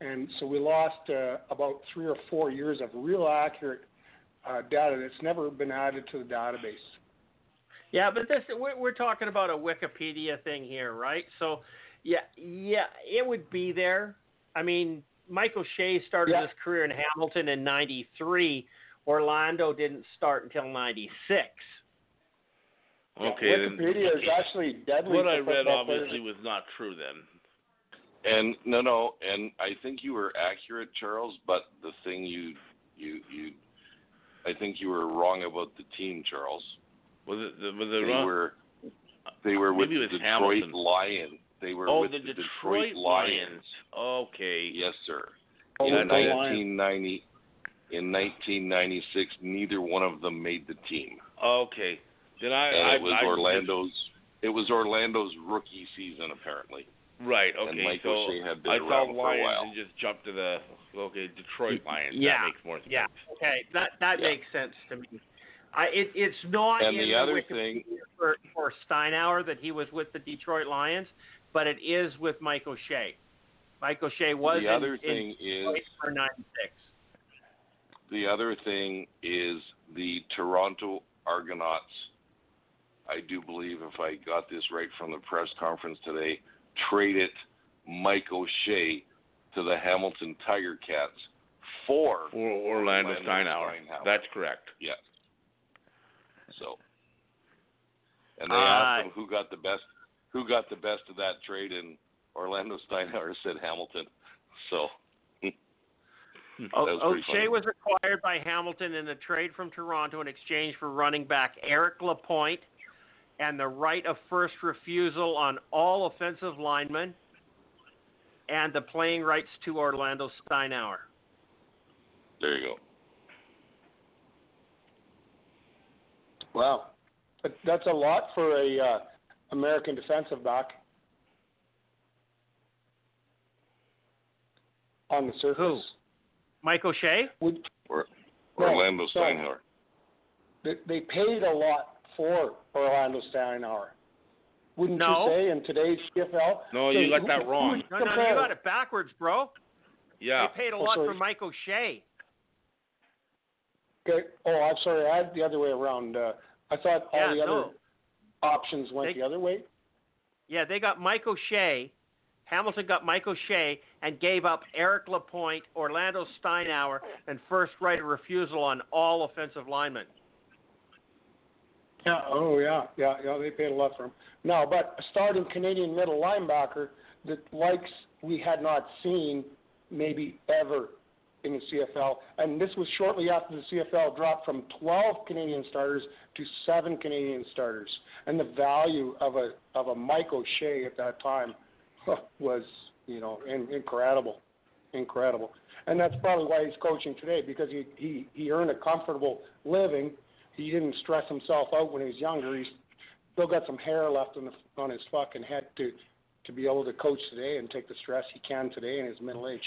and so we lost uh, about three or four years of real accurate uh, data that's never been added to the database. Yeah, but this we're, we're talking about a Wikipedia thing here, right? So, yeah, yeah, it would be there. I mean, Michael Shea started Yeah. his career in Hamilton in '93. Orlando didn't start until '96. okay. then Wikipedia is actually deadly. what I read football players. obviously was not true then. And no, no, and I think you were accurate, Charles. But the thing you, you, you, I think you were wrong about the team, Charles. Was it the, was it They wrong? were, they were with Maybe the it was Detroit Hamilton. Lions. They were oh, with the the Detroit, Lions. Okay. Yes, sir. Oh, in with the Lions. 1990, in 1996, neither one of them made the team, Okay. Then I, and I it was I, Orlando's. It was Orlando's rookie season, apparently. Right. and Okay. Michael so Shea had been I around saw for a Lions while. and just jumped to the okay Detroit Lions. Yeah, That makes more sense. Yeah, okay, that that Yeah. makes sense to me. I it, it's not And in the other Wikipedia thing- for for Steinauer that he was with the Detroit Lions, but it is with Michael Shea. Michael Shea was the in, other in thing is for '96. the other thing is the Toronto Argonauts. I do believe, if I got this right from the press conference today, traded Mike O'Shea to the Hamilton Tiger Cats for Or Orlando, Orlando Steinauer. Steinauer. That's correct. yeah. So, and they asked him who got the best, who got the best of that trade, and Orlando Steinauer said Hamilton. So, was O'Shea funny. was acquired by Hamilton in a trade from Toronto in exchange for running back Eric Lapointe and the right of first refusal on all offensive linemen and the playing rights to Orlando Steinauer. there you go. Wow, but that's a lot for a uh, American defensive back. On the surface, Who? Mike O'Shea? Would, Or, Orlando so- Steinauer. they, they paid a lot for Orlando Steinauer. Wouldn't No. you say in today's CFL? No, So you got who- that wrong. No, no, you got it backwards, bro. Yeah. They paid a Oh, lot sorry. for Mike O'Shea. Okay. Oh, I'm sorry. I had the other way around. Uh, I thought all Yeah, the other no. options went They- the other way. Yeah, they got Mike O'Shea. Hamilton got Mike O'Shea and gave up Eric Lapointe, Orlando Steinauer, and first right of refusal on all offensive linemen. Yeah. Oh, yeah, yeah, yeah. They paid a lot for him. No, but a starting Canadian middle linebacker that likes we had not seen maybe ever in the CFL, and this was shortly after the CFL dropped from 12 Canadian starters to seven Canadian starters, and the value of a of a Mike O'Shea at that time was you know in, incredible, incredible, and that's probably why he's coaching today because he he he earned a comfortable living. He didn't stress himself out when he was younger. He's still got some hair left on the on his fucking head to to be able to coach today and take the stress he can today in his middle age.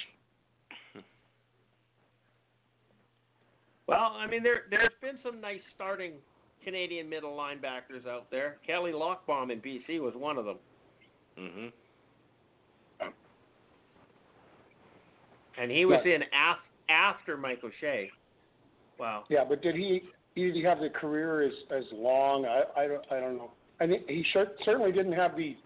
Well, I mean, there there's been some nice starting Canadian middle linebackers out there. Kelly Lockbaum in BC was one of them, Mhm. and he was Yeah. in af- after Mike O'Shea. Wow. Yeah, but did he did he have the career as as long? I I don't I don't know. And he sure, certainly didn't have the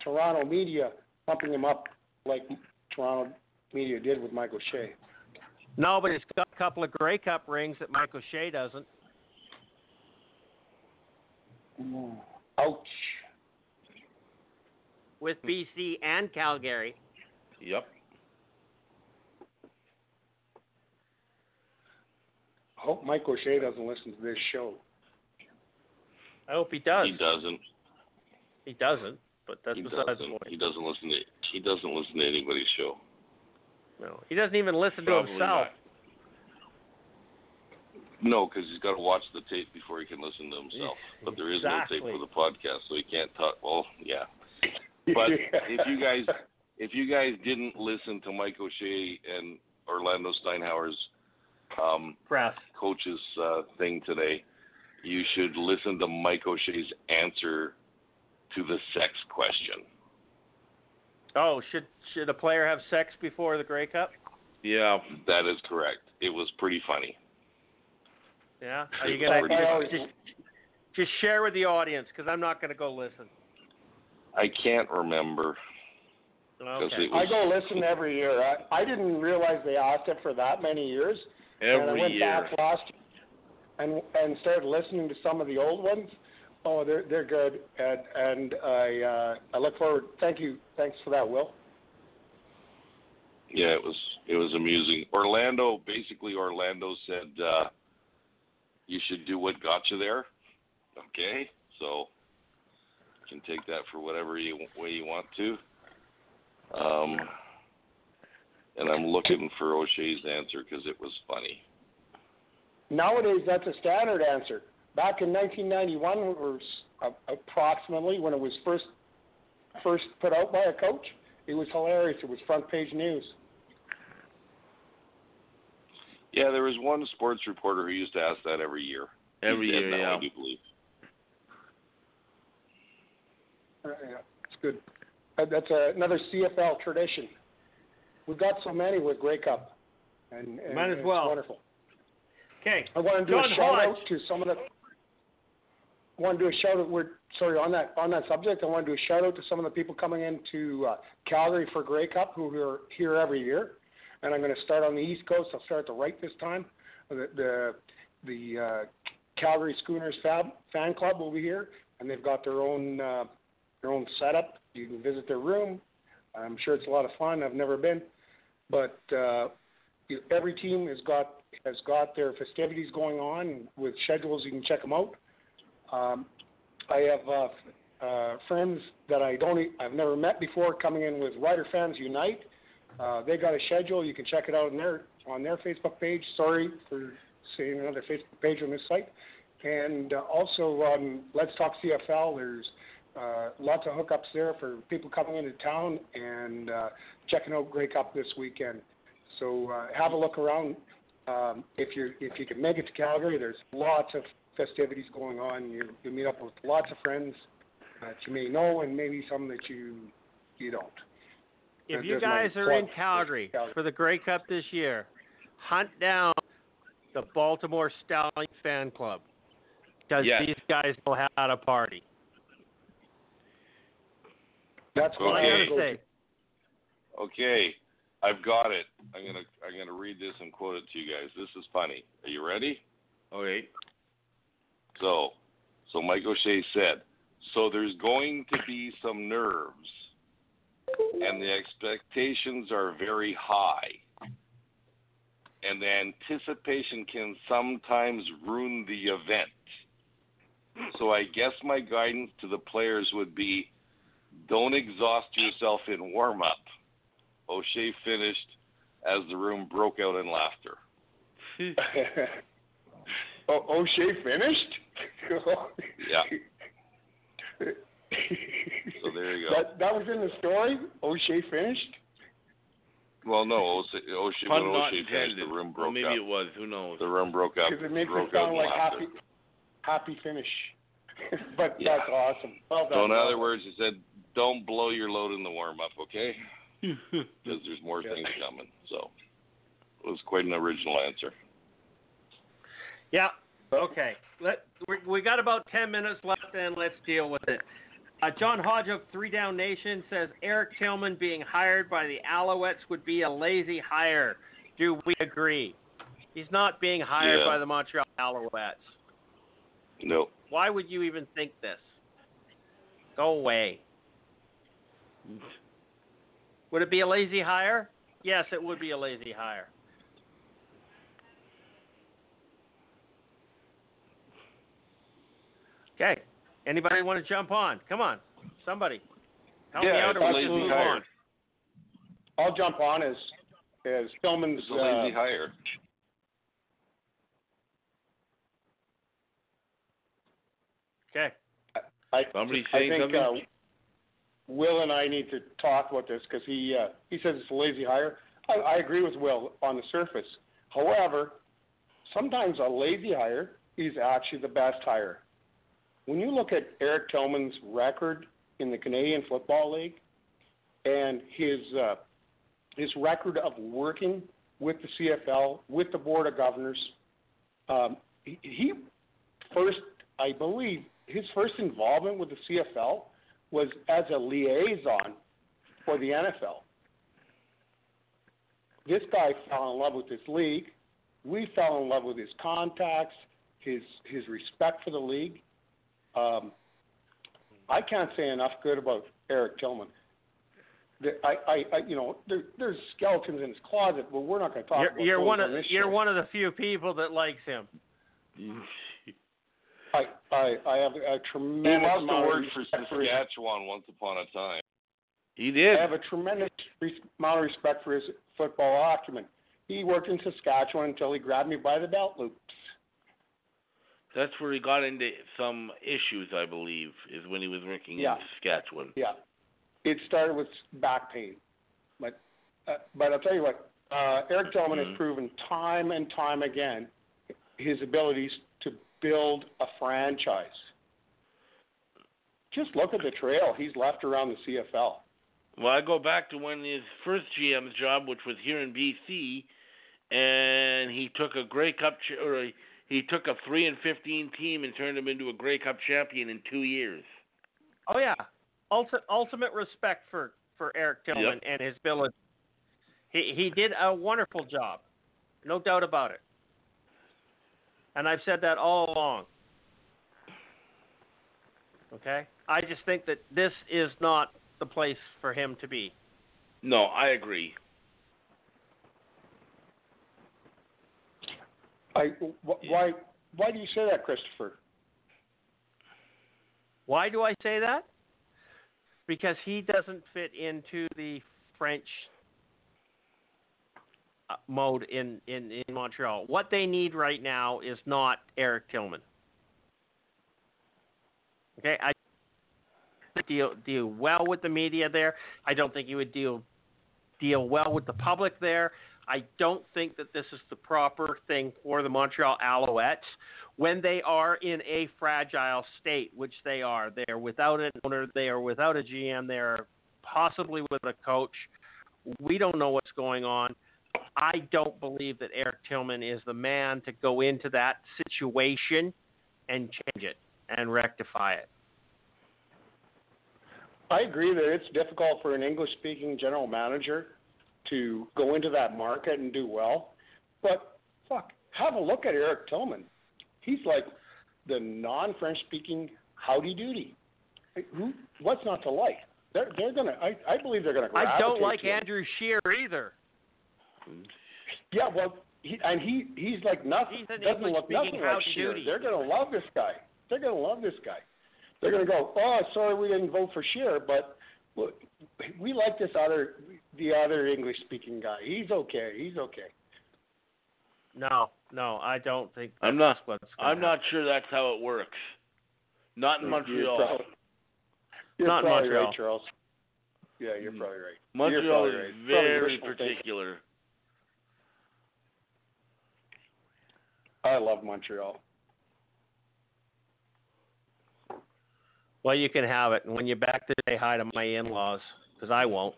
Toronto media pumping him up like Toronto media did with Mike O'Shea. No, but he's got a couple of Grey Cup rings that Mike O'Shea doesn't. Mm. Ouch. With BC and Calgary. Yep. I hope Mike O'Shea doesn't listen to this show. I hope he does. He doesn't. He doesn't, but that's He besides the doesn't. point. He doesn't listen to. He doesn't listen to anybody's show. No, he doesn't even listen to himself. not. No, because he's got to watch the tape before he can listen to himself. But there is no tape for the podcast, so he can't talk. Well, yeah. But if you guys, if you guys didn't listen to Mike O'Shea and Orlando Steinauer's um, Press. coach's uh, thing today, you should listen to Mike O'Shea's answer to the sex question. Oh, should should a player have sex before the Grey Cup? Yeah. That is correct. It was pretty funny. Yeah. Are you gonna pretty just, just just share with the audience because I'm not gonna go listen. I can't remember. Okay. it I go listen every year. I, I didn't realize they asked it for that many years. Every and I went year. back last and and started listening to some of the old ones. Oh, they're they're good, and and I uh, I look forward. Thank you, thanks for that, Will. Yeah, it was it was amusing. Orlando basically Orlando said uh you should do what got you there. Okay? So you can take that for whatever you way you want to. Um and I'm looking for O'Shea's answer because it was funny. Nowadays, that's a standard answer. Back in 1991, or approximately when it was first first put out by a coach, it was hilarious. It was front page news. Yeah, there was one sports reporter who used to ask that every year. Every year, now, yeah. I do believe. Uh, yeah, it's good. Uh, That's a, another CFL tradition. We've got so many with Grey Cup, and, and Might as it's well. wonderful. Okay. I want to do John a shout Hodge. out to some of the. I want to do a shout out. We're sorry on that on that subject. I want to do a shout out to some of the people coming into uh, Calgary for Grey Cup who are here every year, and I'm going to start on the East Coast. I'll start at the right this time. The the, the uh, Calgary Schooners Fab fan club will be here, and they've got their own uh, their own setup. You can visit their room. I'm sure it's a lot of fun. I've never been, but uh, every team has got has got their festivities going on with schedules. You can check them out. Um, I have uh, uh, friends that I don't I've never met before coming in with Rider Fans Unite. Uh, they got a schedule. You can check it out on their on their Facebook page. Sorry for saying another Facebook page on this site. And uh, also on Let's Talk CFL. There's uh, lots of hookups there for people coming into town and uh, checking out Grey Cup this weekend. So uh, have a look around. Um, if you if you can make it to Calgary, there's lots of festivities going on. You you meet up with lots of friends that you may know and maybe some that you you don't. If you guys are in Calgary Calgary. for the Grey Cup this year, hunt down the Baltimore Stallion fan club because Yes. these guys know how to party. That's what I Okay. I gotta say. Okay. I've got it. I'm gonna I'm gonna read this and quote it to you guys. This is funny. Are you ready? Okay. So, so Mike O'Shea said, so there's going to be some nerves, and the expectations are very high, and the anticipation can sometimes ruin the event. So I guess my guidance to the players would be, don't exhaust yourself in warm up. O'Shea finished as the room broke out in laughter. oh, O'Shea finished. Yeah. So there you go. That that was in the story. O'Shea finished. Well, no, O'Shea, O'Shea, when O'Shea finished, the room Or broke maybe up. it was. Who knows? The room broke up. Because it makes broke it sound like laughter. happy, happy finish. but Yeah. that's awesome. Well So in other words, he said, "Don't blow your load in the warm up, okay? Because there's more Yeah. things coming." So it was quite an original answer. Yeah, Okay, let we we got about ten minutes left, and let's deal with it. Uh, John Hodge of Three Down Nation says Eric Tillman being hired by the Alouettes would be a lazy hire. Do we agree? He's not being hired Yeah. by the Montreal Alouettes. No. Why would you even think this? Go away. Would it be a lazy hire? Yes, it would be a lazy hire. Okay. Anybody want to jump on? Come on. Somebody. Help me out or a we'll lazy move hire. on. I'll jump on as as Tillman's. It's a lazy uh, hire. Okay. I, Somebody I saying think something? uh, Will and I need to talk about this because he uh, he says it's a lazy hire. I, I agree with Will on the surface. However, sometimes a lazy hire is actually the best hire. When you look at Eric Tillman's record in the Canadian Football League and his uh, his record of working with the CFL, with the Board of Governors, um, he, he first, I believe, his first involvement with the CFL was as a liaison for the NFL. This guy fell in love with this league. We fell in love with his contacts, his his respect for the league. Um, I can't say enough good about Eric Tillman. I, I, I you know, there, there's skeletons in his closet, but we're not going to talk You're, about you're one on of this you're show. one of the few people that likes him. I, I, I have a tremendous must have amount of worked for respect for Saskatchewan once upon a time. he did. I have a tremendous amount of respect for his football acumen. He worked in Saskatchewan until he grabbed me by the belt loops. That's where he got into some issues, I believe, is when he was working Yeah. in Saskatchewan. Yeah, it started with back pain, but uh, but I'll tell you what, uh, Eric Tillman Mhm. has proven time and time again his abilities to build a franchise. Just look at the trail he's left around the CFL. Well, I go back to when his first GM's job, which was here in BC, and he took a Grey Cup ch- or a, he took a three and fifteen team and turned them into a Grey Cup champion in two years. Oh yeah, ultimate ultimate respect for for Eric Tillman and his village. He he did a wonderful job, no doubt about it. And I've said that all along. Okay, I just think that this is not the place for him to be. No, I agree. I wh- why why do you say that, Christopher? Why do I say that? Because he doesn't fit into the French uh, mode in, in, in Montreal. What they need right now is not Eric Tillman. Okay, I deal deal well with the media there. I don't think he would deal deal well with the public there. I don't think that this is the proper thing for the Montreal Alouettes when they are in a fragile state, which they are. They are without an owner, they are without a GM, they are possibly with a coach. We don't know what's going on. I don't believe that Eric Tillman is the man to go into that situation and change it and rectify it. I agree that it's difficult for an English speaking general manager to go into that market and do well. But fuck, have a look at Eric Tillman. He's like the non French speaking howdy doody. Who what's not to like? They're they're gonna I, I believe they're gonna I don't like. Andrew Scheer either. Yeah, well he and he he's like nothing He's doesn't look English-speaking nothing like howdy-doody. They're gonna love this guy. They're gonna love this guy. They're gonna go, Oh, sorry we didn't vote for Shearer, but look, we like this other the other English speaking guy. He's okay. He's okay. No, no, I don't think that's I'm not- what's I'm not sure that's how it works. Not in You're Montreal. probably, you're Not in probably Montreal. right, Charles. Yeah, you're Mm. probably right. Montreal probably is right. Probably very wishful thinking. particular. I love Montreal. Well, you can have it. And when you're back to say hi to my in-laws, because I won't.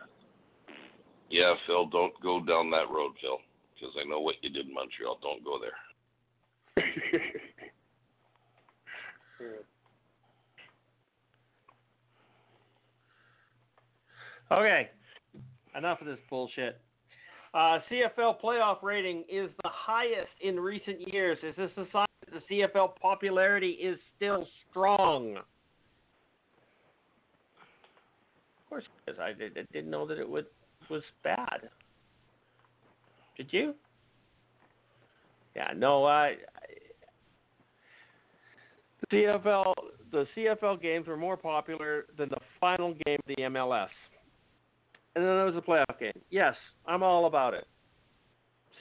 Yeah, Phil, don't go down that road, Phil, because I know what you did in Montreal. Don't go there. Okay, enough of this bullshit. Uh, CFL playoff rating is the highest in recent years. Is this a sign that the CFL popularity is still strong? Course, I, I didn't know that it would was bad. Did you? Yeah, no, I, the CFL the CFL games were more popular than the final game of the MLS. And then there was a playoff game. Yes, I'm all about it.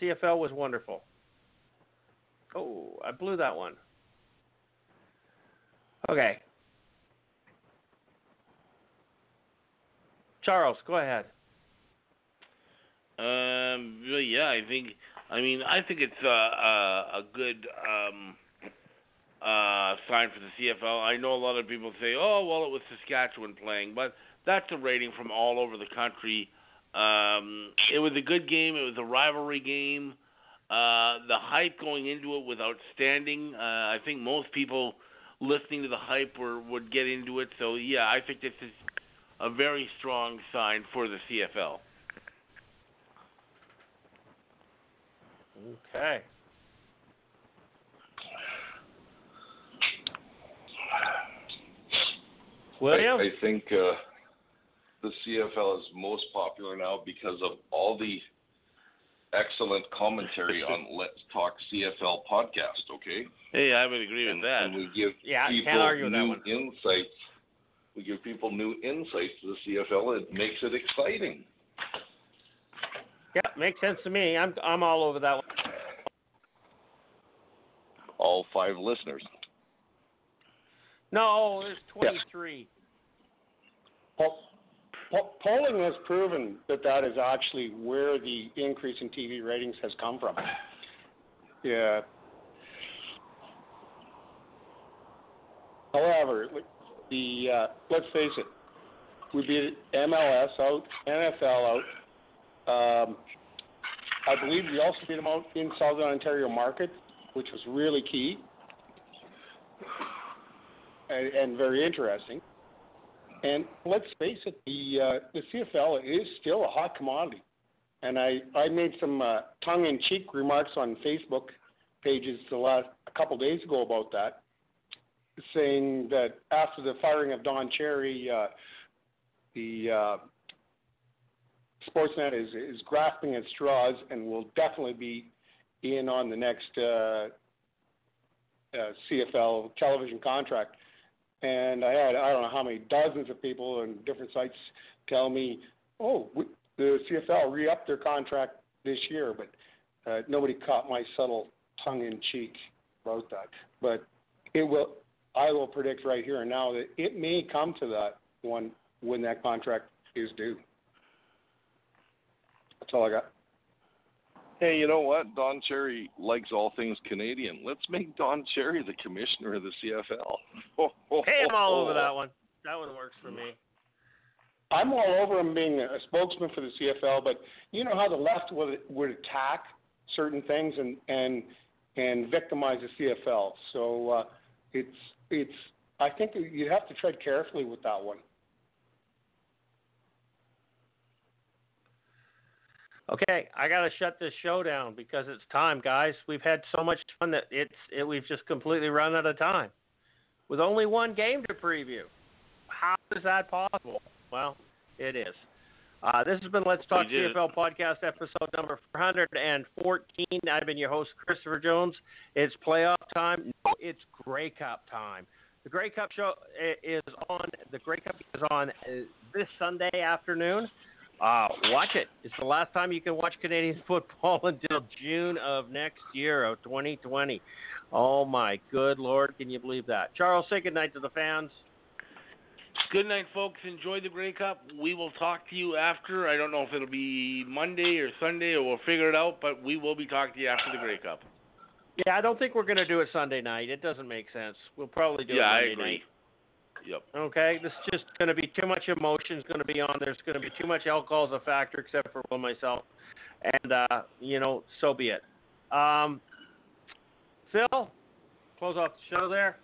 CFL was wonderful. Oh, I blew that one. Okay. Charles, go ahead. Um, yeah, I think. I mean, I think it's a a, a good um, uh, sign for the CFL. I know a lot of people say, "Oh, well, it was Saskatchewan playing," but that's a rating from all over the country. Um, it was a good game. It was a rivalry game. Uh, the hype going into it was outstanding. Uh, I think most people listening to the hype were, would get into it. So yeah, I think this is a very strong sign for the CFL. Okay. William? I, I think uh, the CFL is most popular now because of all the excellent commentary on Let's Talk CFL podcast. Okay. Hey, I would agree and, with that. And we give Yeah, people can't argue with that new one. insights. We give people new insights to the CFL. It makes it exciting. Yeah, makes sense to me. I'm I'm all over that one. All five listeners. No, there's 23. Po- po- polling has proven that that is actually where the increase in TV ratings has come from. Yeah. However, like, the uh, let's face it, we beat MLS out, NFL out. Um, I believe we also beat them out in Southern Ontario market, which was really key and, and very interesting. And let's face it, the uh, the CFL is still a hot commodity. And I I made some uh, tongue-in-cheek remarks on Facebook pages the last a couple days ago about that, saying that after the firing of Don Cherry, uh, the uh, Sportsnet is is grasping at straws and will definitely be in on the next uh, uh, CFL television contract and I had I don't know how many dozens of people on different sites tell me, "Oh, we, the CFL re-upped their contract this year," but uh, nobody caught my subtle tongue-in-cheek about that. But it will. I will predict right here and now that it may come to that one when that contract is due. That's all I got. Hey, you know what? Don Cherry likes all things Canadian. Let's make Don Cherry the commissioner of the CFL. Hey, I'm all over that one. That one works for me. I'm all over him being a spokesman for the CFL, but you know how the left would would attack certain things and and and victimize the CFL. So uh, it's it's I think you have to tread carefully with that one. Okay, I gotta shut this show down because it's time, guys. We've had so much fun that it's it, we've just completely run out of time. With only one game to preview, how is that possible? Well, it is. Uh, this has been Let's Talk We did it. CFL podcast episode number 414. I've been your host, Christopher Jones. It's playoff time. No, it's Grey Cup time. The Grey Cup show is on. The Grey Cup is on uh, this Sunday afternoon. Uh, watch it. It's the last time you can watch Canadian football until June of next year of 2020. Oh my good lord, can you believe that? Charles, say goodnight to the fans. Good night, folks. Enjoy the Grey Cup. We will talk to you after. I don't know if it'll be Monday or Sunday, or we'll figure it out. But we will be talking to you after the Grey Cup. Yeah, I don't think we're going to do it Sunday night. It doesn't make sense. We'll probably do it. yeah, it I Monday agree. night. Yep. Okay, this is just going to be too much emotion is going to be on. There's going to be too much alcohol as a factor, except for Will myself, and uh, you know, so be it. Um, Phil, close off the show there.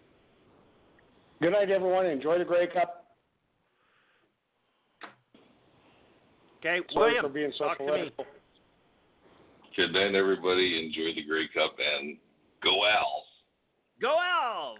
Good night, everyone. Enjoy the Grey Cup. Okay, Sorry William, for being so talk to me. Good night, everybody. Enjoy the Grey Cup and go Owls. Go Owls!